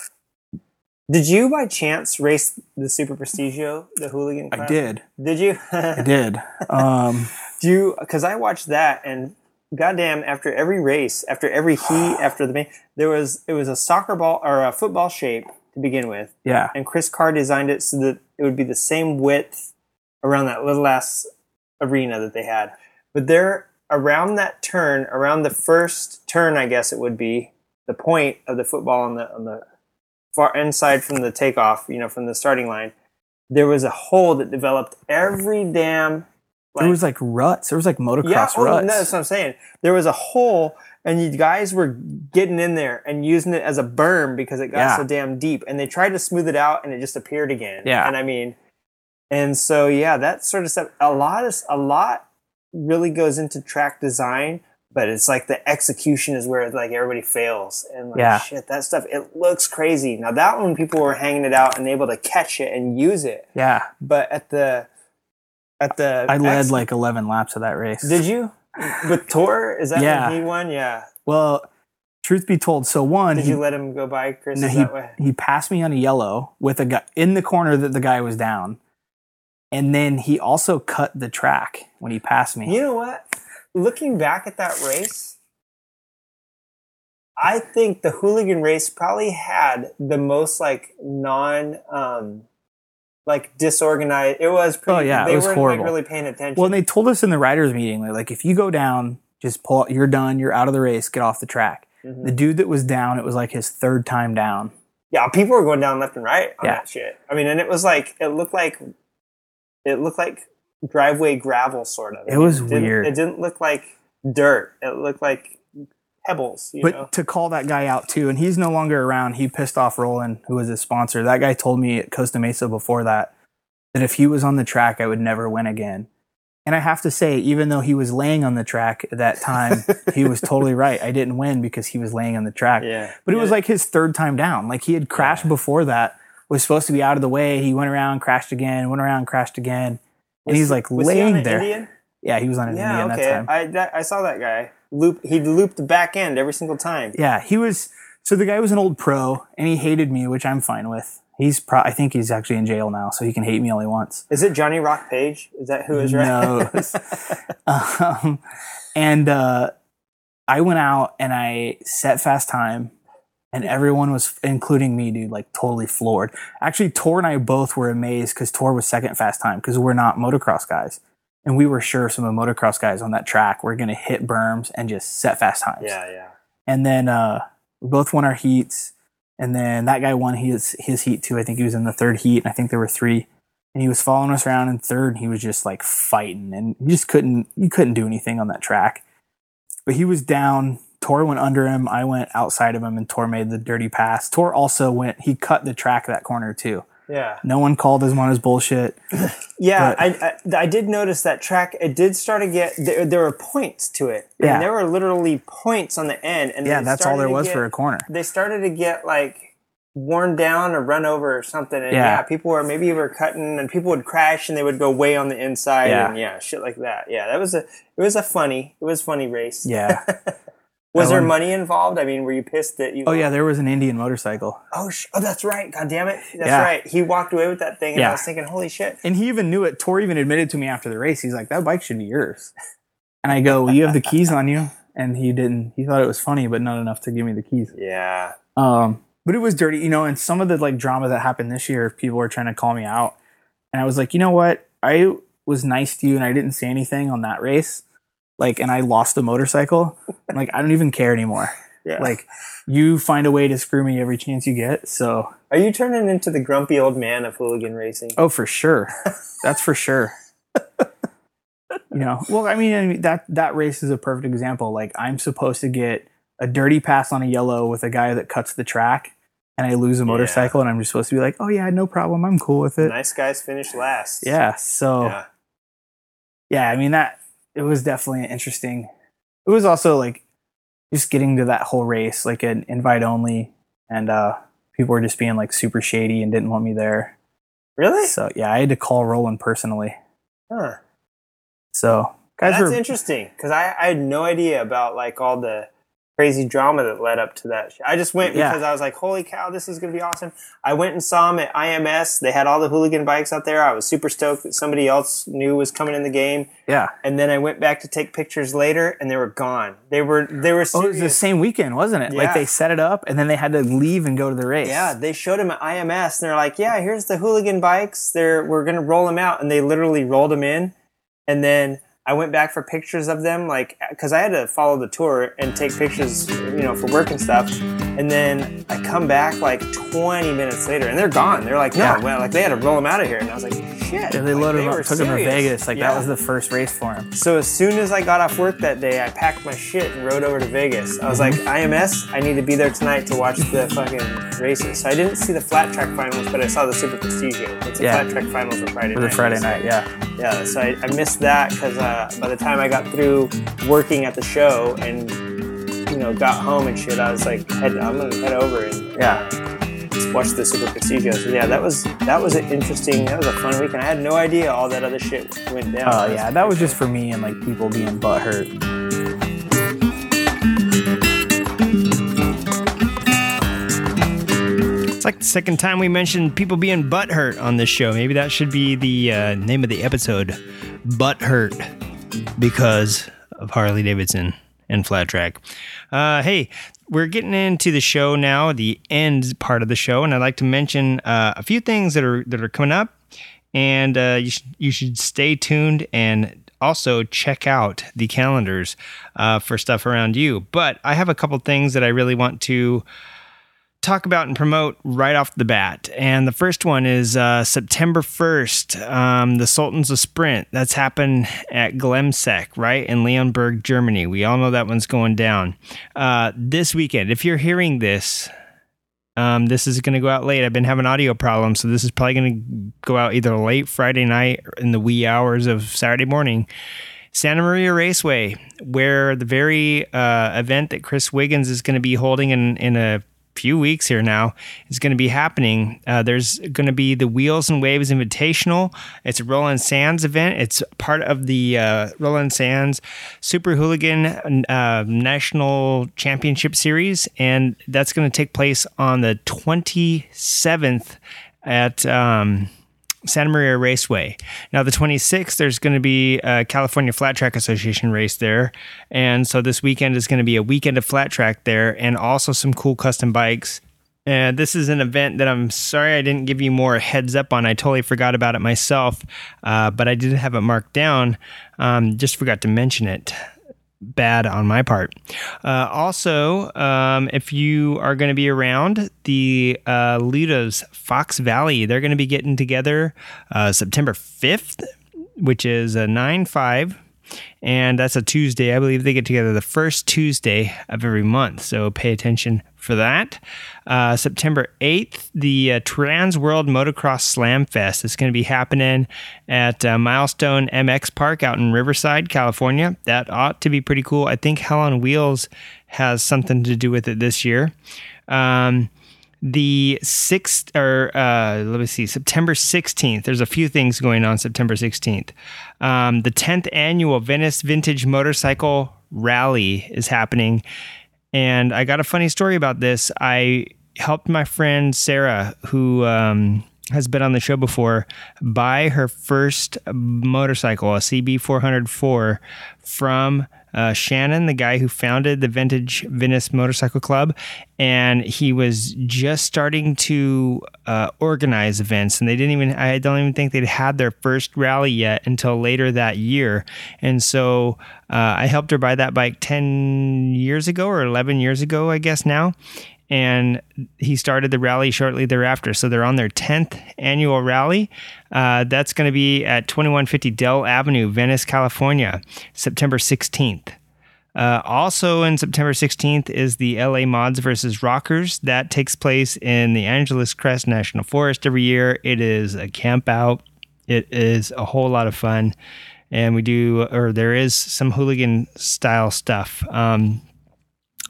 I: Did you by chance race the Super Prestigio, the hooligan?
K: I did.
I: Did you?
K: I did. Um,
I: Do you? Because I watched that, and goddamn, after every race, after every heat, after the main, there was it was a soccer ball or a football shape to begin with,
K: yeah,
I: and Chris Carr designed it so that it would be the same width around that little ass arena that they had. But there, around that turn, around the first turn, I guess it would be the point of the football on the on the far inside from the takeoff, you know, from the starting line. There was a hole that developed every damn.
K: there was like ruts. There was like motocross
I: yeah, oh,
K: ruts.
I: no, that's what I'm saying. There was a hole, and you guys were getting in there and using it as a berm because it got
K: Yeah.
I: so damn deep. And they tried to smooth it out, and it just appeared again.
K: Yeah.
I: and I mean, and so yeah, that sort of stuff. A lot is a lot really goes into track design, but it's like the execution is where like everybody fails. And like
K: Yeah.
I: shit, that stuff it looks crazy. Now that one, people were hanging it out and able to catch it and use it,
K: yeah,
I: but at the at the
K: I led like 11 laps of that race.
I: did you? With Tor? Is that
K: Yeah.
I: he won? Yeah.
K: well, truth be told, so one,
I: Did
K: he,
I: you let him go by, Chris?
K: No, he,
I: that way?
K: he passed me on a yellow with a guy in the corner that the guy was down. And then he also cut the track when he passed me.
I: You know what? Looking back at that race, I think the hooligan race probably had the most like non um like disorganized. It was pretty.
K: Oh, yeah, it
I: they
K: was
I: weren't
K: horrible.
I: like really paying attention.
K: Well, and they told us in the riders meeting, they're like, if you go down, just pull out, you're done, you're out of the race, get off the track.
I: Mm-hmm.
K: The dude that was down, it was like his third time down.
I: yeah, people were going down left and right on
K: Yeah.
I: that shit. I mean, and it was like it looked like it looked like driveway gravel, sort of.
K: It was
I: didn't-
K: weird.
I: It didn't look like dirt. It looked like pebbles. You
K: but
I: know?
K: to call that guy out too, and he's no longer around. He pissed off Roland, who was his sponsor. That guy told me at Costa Mesa before that that if he was on the track, I would never win again. And I have to say, even though he was laying on the track at that time, he was totally right. I didn't win because he was laying on the track.
I: Yeah.
K: But it was like his third time down. Like he had crashed before that, was supposed to be out of the way. He went around, crashed again, went around, crashed again. And he's like
I: was he on
K: laying
I: an
K: there.
I: Indian?
K: Yeah, he was on an
I: Yeah,
K: Indian
I: okay.
K: that time.
I: I that, I saw that guy loop. He looped the back end every single time.
K: Yeah, he was. So the guy was an old pro, and he hated me, which I'm fine with. He's pro. I think he's actually in jail now, so he can hate me all he wants.
I: Is it Johnny Rock Page? Is that who is right?
K: No. um, and uh, I went out and I set fast time, and everyone was, including me, dude, like totally floored. Actually, Tor and I both were amazed because Tor was second fast time because we're not motocross guys. And we were sure some of the motocross guys on that track were going to hit berms and just set fast times.
I: yeah, yeah.
K: And then uh, we both won our heats. And then that guy won his his heat too. I think he was in the third heat, and I think there were three. And he was following us around in third, and he was just like fighting, and you just couldn't you couldn't do anything on that track. but he was down. Tor went under him. I went outside of him, and Tor made the dirty pass. Tor also went. He cut the track that corner too.
F: Yeah.
K: No one called his one his bullshit.
F: Yeah, I, I I did notice that track. It did start to get there. There were points to it.
K: Yeah.
F: and there were literally points on the end. And
K: Yeah, that's all there was
F: get-
K: for a corner.
F: They started to get like worn down or run over or something. And
K: Yeah.
F: yeah, people were maybe were cutting, and people would crash, and they would go way on the inside,
K: Yeah.
F: and yeah, shit like that. Yeah, that was a it was a funny it was funny race.
K: Yeah.
F: was there money involved? I mean, were you pissed that you?
K: oh yeah, there was an Indian motorcycle,
F: Oh, sh- oh, that's right. God damn it. That's
K: Yeah.
F: right. He walked away with that thing, and
K: Yeah.
F: I was thinking, holy shit.
K: and he even knew it. Tor even admitted to me after the race. He's like, "That bike should be yours." And I go, well, "You have the keys on you." And he didn't. He thought it was funny, but not enough to give me the keys.
F: Yeah.
K: Um, but it was dirty, you know. And some of the like drama that happened this year, people were trying to call me out, and I was like, you know what? I was nice to you, and I didn't say anything on that race. Like, and I lost a motorcycle. I'm like, I don't even care anymore.
F: Yeah.
K: Like, you find a way to screw me every chance you get. So,
F: Are you turning into the grumpy old man of hooligan racing?
K: oh, for sure, that's for sure. you know, well, I mean, I mean, that that race is a perfect example. Like, I'm supposed to get a dirty pass on a yellow with a guy that cuts the track, and I lose a motorcycle, and I'm just supposed to be like, oh yeah, no problem, I'm cool with it.
F: Nice guys finish last.
K: Yeah. So,
F: Yeah.
K: yeah, I mean that it was definitely an interesting. It was also like just getting to that whole race, like an invite only, and uh people were just being like super shady and didn't want me there.
F: Really?
K: So yeah, I had to call Roland personally.
F: Huh.
K: So guys
F: That's
K: were
F: interesting because I, I had no idea about like all the crazy drama that led up to that. I just went
K: Yeah.
F: because I was like, holy cow, this is going to be awesome. I went and saw them at IMS. They had all the hooligan bikes out there. I was super stoked that somebody else knew was coming in the game.
K: yeah.
F: And then I went back to take pictures later and they were gone. They were, they were
K: Oh, it was the same weekend, wasn't it? Like they set it up and then they had to leave and go to the race.
F: Yeah, they showed them at IMS, and they're like, "Yeah, here's the hooligan bikes. They're we're gonna roll them out," and they literally rolled them in, and then I went back for pictures of them, like because I had to follow the tour and take pictures, you know, for work and stuff. And then I come back like 20 minutes later, and they're gone. They're like, "No,
K: Yeah.
F: well, like they had to roll them out of here," and I was like, "Shit!"
K: Yeah, they
F: like,
K: loaded him
F: were
K: up, took him to. Vegas. Like
F: Yeah.
K: that was the first race for him.
F: So as soon as I got off work that day, I packed my shit and rode over to Vegas. I was like, IMS, I need to be there tonight to watch the fucking races. So I didn't see the flat track finals, but I saw the Super Prestigio. It's the
K: Yeah.
F: flat track finals were Friday
K: For the
F: night.
K: Friday night, yeah.
F: Yeah, so I, I missed that because uh, by the time I got through working at the show and you know got home and shit, I was like, head, I'm gonna head over and
K: Yeah.
F: just watch the Super Prestigio. So yeah, that was that was an interesting, that was a fun weekend. I had no idea all that other shit went down.
K: Oh yeah, that was just for me and like people being butthurt.
I: It's like the second time we mentioned people being butthurt on this show. Maybe that should be the uh, name of the episode Butthurt because of Harley Davidson and Flat Track. Uh, hey, we're getting into the show now, the end part of the show, and I'd like to mention uh, a few things that are that are coming up, and uh, you should you should stay tuned and also check out the calendars uh, for stuff around you. But I have a couple things that I really want to talk about and promote right off the bat. And the first one is uh, September 1st, um, the Sultans of Sprint. That's happened at Glemseck, right? In Leonberg, Germany. We all know that one's going down. Uh, this weekend, if you're hearing this, um, this is going to go out late. I've been having audio problems, so this is probably going to go out either late Friday night in the wee hours of Saturday morning. Santa Maria Raceway, where the very uh, event that Chris Wiggins is going to be holding in, in a few weeks here now is going to be happening. Uh, there's going to be the Wheels and Waves Invitational. It's a Roland Sands event. It's part of the uh, Roland Sands Super Hooligan uh, National Championship Series, and that's going to take place on the 27th at. Um, Santa Maria Raceway. Now, the 26th, there's going to be a California Flat Track Association race there. And so this weekend is going to be a weekend of flat track there and also some cool custom bikes. And this is an event that I'm sorry I didn't give you more heads up on. I totally forgot about it myself, uh, but I did have it marked down. Um, just forgot to mention it bad on my part. Uh, also, um, if you are going to be around, the uh, Ludo's Fox Valley, they're going to be getting together uh, September 5th, which is a 9 5. And that's a Tuesday. I believe they get together the first Tuesday of every month, so pay attention for that. Uh, September 8th, the uh, Trans World Motocross Slam Fest is going to be happening at uh, Milestone MX Park out in Riverside, California. That ought to be pretty cool. I think Hell on Wheels has something to do with it this year. Um, the sixth or uh, let me see september 16th there's a few things going on september 16th um, the 10th annual venice vintage motorcycle rally is happening. And i got a funny story about this. I helped my friend sarah who um, has been on the show before buy her first motorcycle a cb404 from uh, Shannon, the guy who founded the Vintage Venice Motorcycle Club, and he was just starting to uh, organize events, and they didn't even. I don't even think they'd had their first rally yet until later that year, and so uh, I helped her buy that bike ten years ago or eleven years ago, I guess now. And he started the rally shortly thereafter. So they're on their 10th annual rally. Uh, that's going to be at 2150 Dell Avenue, Venice, California, September 16th. Uh, also, in September 16th is the LA Mods versus Rockers. That takes place in the Angeles Crest National Forest every year. It is a camp out. It is a whole lot of fun. And we do, or there is some hooligan style stuff. Um,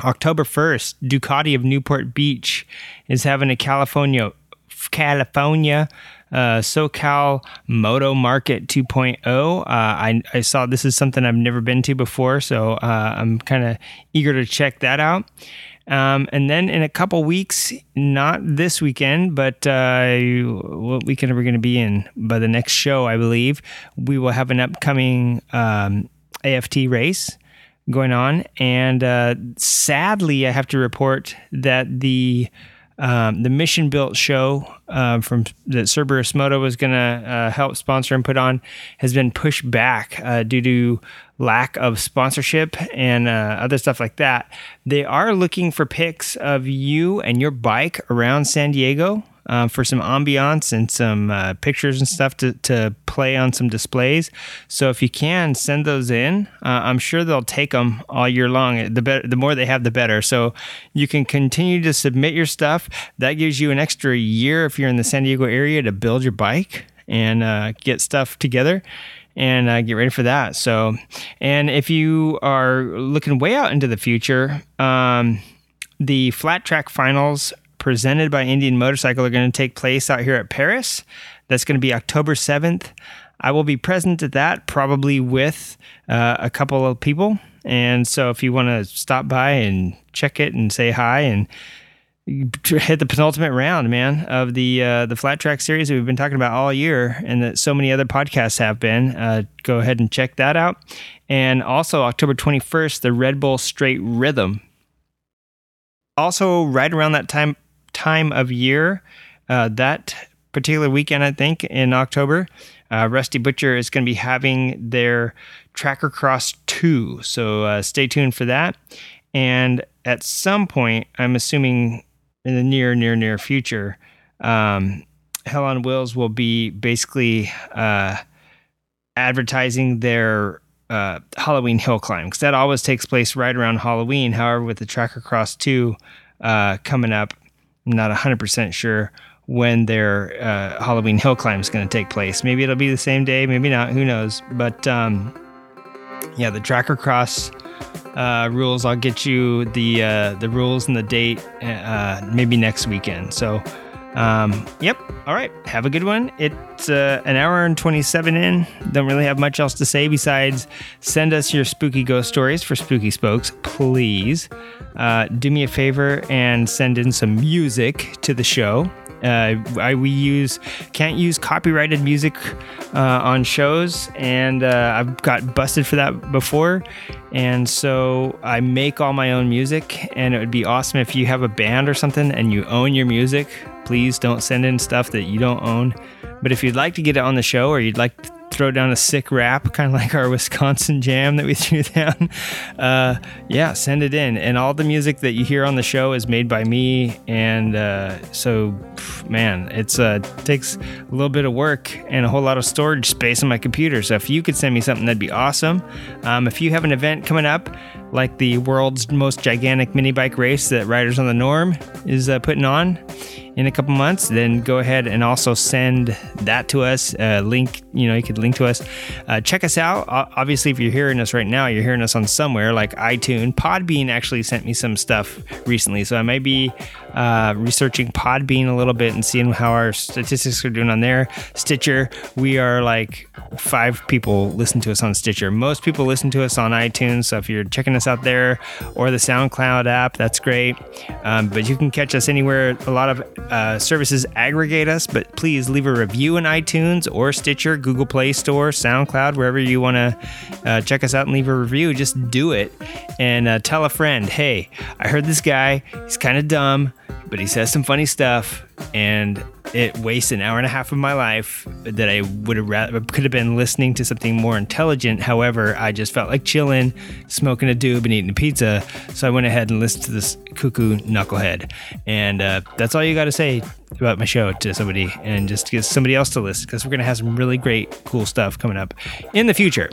I: October 1st, Ducati of Newport Beach is having a California California uh, SoCal Moto Market 2.0. Uh, I, I saw this is something I've never been to before, so uh, I'm kind of eager to check that out. Um, and then in a couple weeks, not this weekend, but uh, what weekend are we going to be in? By the next show, I believe, we will have an upcoming um, AFT race going on. And uh, sadly, I have to report that the um, the mission built show uh, from that Cerberus Moto was going to uh, help sponsor and put on has been pushed back uh, due to lack of sponsorship and uh, other stuff like that. They are looking for pics of you and your bike around San Diego uh, for some ambiance and some uh, pictures and stuff to, to play on some displays. So if you can send those in, uh, I'm sure they'll take them all year long. The better, the more they have, the better. So you can continue to submit your stuff. That gives you an extra year if you're in the San Diego area to build your bike and uh, get stuff together and uh, get ready for that. So, and if you are looking way out into the future, um, the flat track finals presented by Indian Motorcycle are going to take place out here at Perris. That's going to be October 7th. I will be present at that, probably with uh, a couple of people. And so if you want to stop by and check it and say hi and hit the penultimate round, man, of the uh, the flat track series that we've been talking about all year, and that so many other podcasts have been. Uh, go ahead and check that out. And also October 21st, the Red Bull Straight Rhythm. Also, right around that time time of year. Uh, that particular weekend, I think, in October, uh, Rusty Butcher is going to be having their Tracker Cross 2. So uh, stay tuned for that. And at some point, I'm assuming in the near, near, near future, um, Hell on Wheels will be basically uh, advertising their uh, Halloween hill climb because that always takes place right around Halloween. However, with the Tracker Cross 2 uh, coming up, not 100% sure when their uh, Halloween hill climb is going to take place. Maybe it'll be the same day, maybe not, who knows. But um, yeah, the Tracker Cross uh, rules, I'll get you the uh, the rules and the date uh, maybe next weekend. So, um, yep. All right. Have a good one. It's uh, an hour and 27 in. Don't really have much else to say besides send us your spooky ghost stories for Spooky Spokes, please. Uh, do me a favor and send in some music to the show. Uh, I, we use can't use copyrighted music uh, on shows, and uh, I've got busted for that before. And so I make all my own music, and it would be awesome if you have a band or something and you own your music. Please don't send in stuff that you don't own. But if you'd like to get it on the show, or you'd like throw down a sick rap, kind of like our Wisconsin jam that we threw down, uh, yeah, send it in. And all the music that you hear on the show is made by me. And uh, so, man, it's uh, takes a little bit of work and a whole lot of storage space on my computer. So if you could send me something, that'd be awesome. Um, if you have an event coming up, like the world's most gigantic mini bike race that Riders on the Norm is uh, putting on in a couple months, then go ahead and also send that to us. Uh, link, you know, you could link to us. Uh, check us out. Obviously, if you're hearing us right now, you're hearing us on somewhere like iTunes. Podbean actually sent me some stuff recently, so I may be uh, researching Podbean a little bit and seeing how our statistics are doing on there. Stitcher, we are like five people listen to us on Stitcher. Most people listen to us on iTunes. So if you're checking us out there or the SoundCloud app, that's great. Um, but you can catch us anywhere. A lot of uh, services aggregate us, but please leave a review in iTunes or Stitcher, Google Play Store, SoundCloud, wherever you want to uh, check us out and leave a review. Just do it and uh, tell a friend, hey, I heard this guy. He's kind of dumb Bye but he says some funny stuff and it wastes an hour and a half of my life that I would have rather, could have been listening to something more intelligent. However, I just felt like chilling, smoking a doob, and eating a pizza. So I went ahead and listened to this cuckoo knucklehead. And uh, that's all you got to say about my show to somebody and just get somebody else to listen because we're going to have some really great, cool stuff coming up in the future.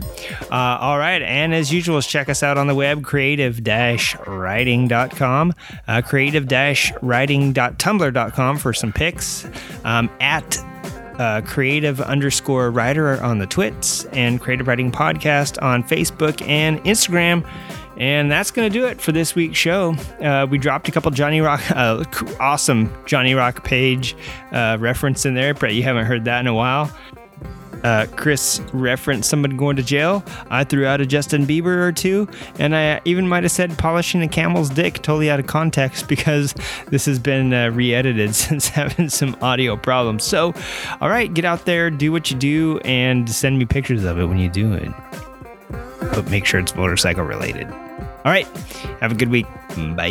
I: Uh, all right. And as usual, check us out on the web, creative riding.com, uh, creative riding.tumblr.com for some pics um, at uh, creative underscore rider on the twits and creative riding podcast on facebook and instagram and that's going to do it for this week's show. Uh, we dropped a couple Johnny Rock, uh, awesome Johnny Rock Page uh, reference in there. Brett, you haven't heard that in a while. Uh, Chris referenced somebody going to jail. I threw out a Justin Bieber or two, and I even might have said polishing a camel's dick totally out of context because this has been uh, re edited since having some audio problems. So, all right, get out there, do what you do, and send me pictures of it when you do it. But make sure it's motorcycle related. All right, have a good week. Bye.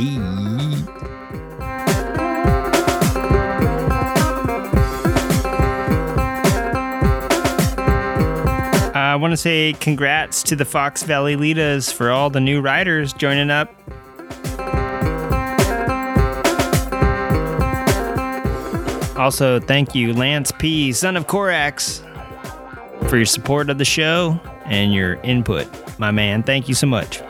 I: I want to say congrats to the Fox Valley Litas for all the new riders joining up. Also, thank you, Lance P., son of Corax, for your support of the show and your input. My man, thank you so much.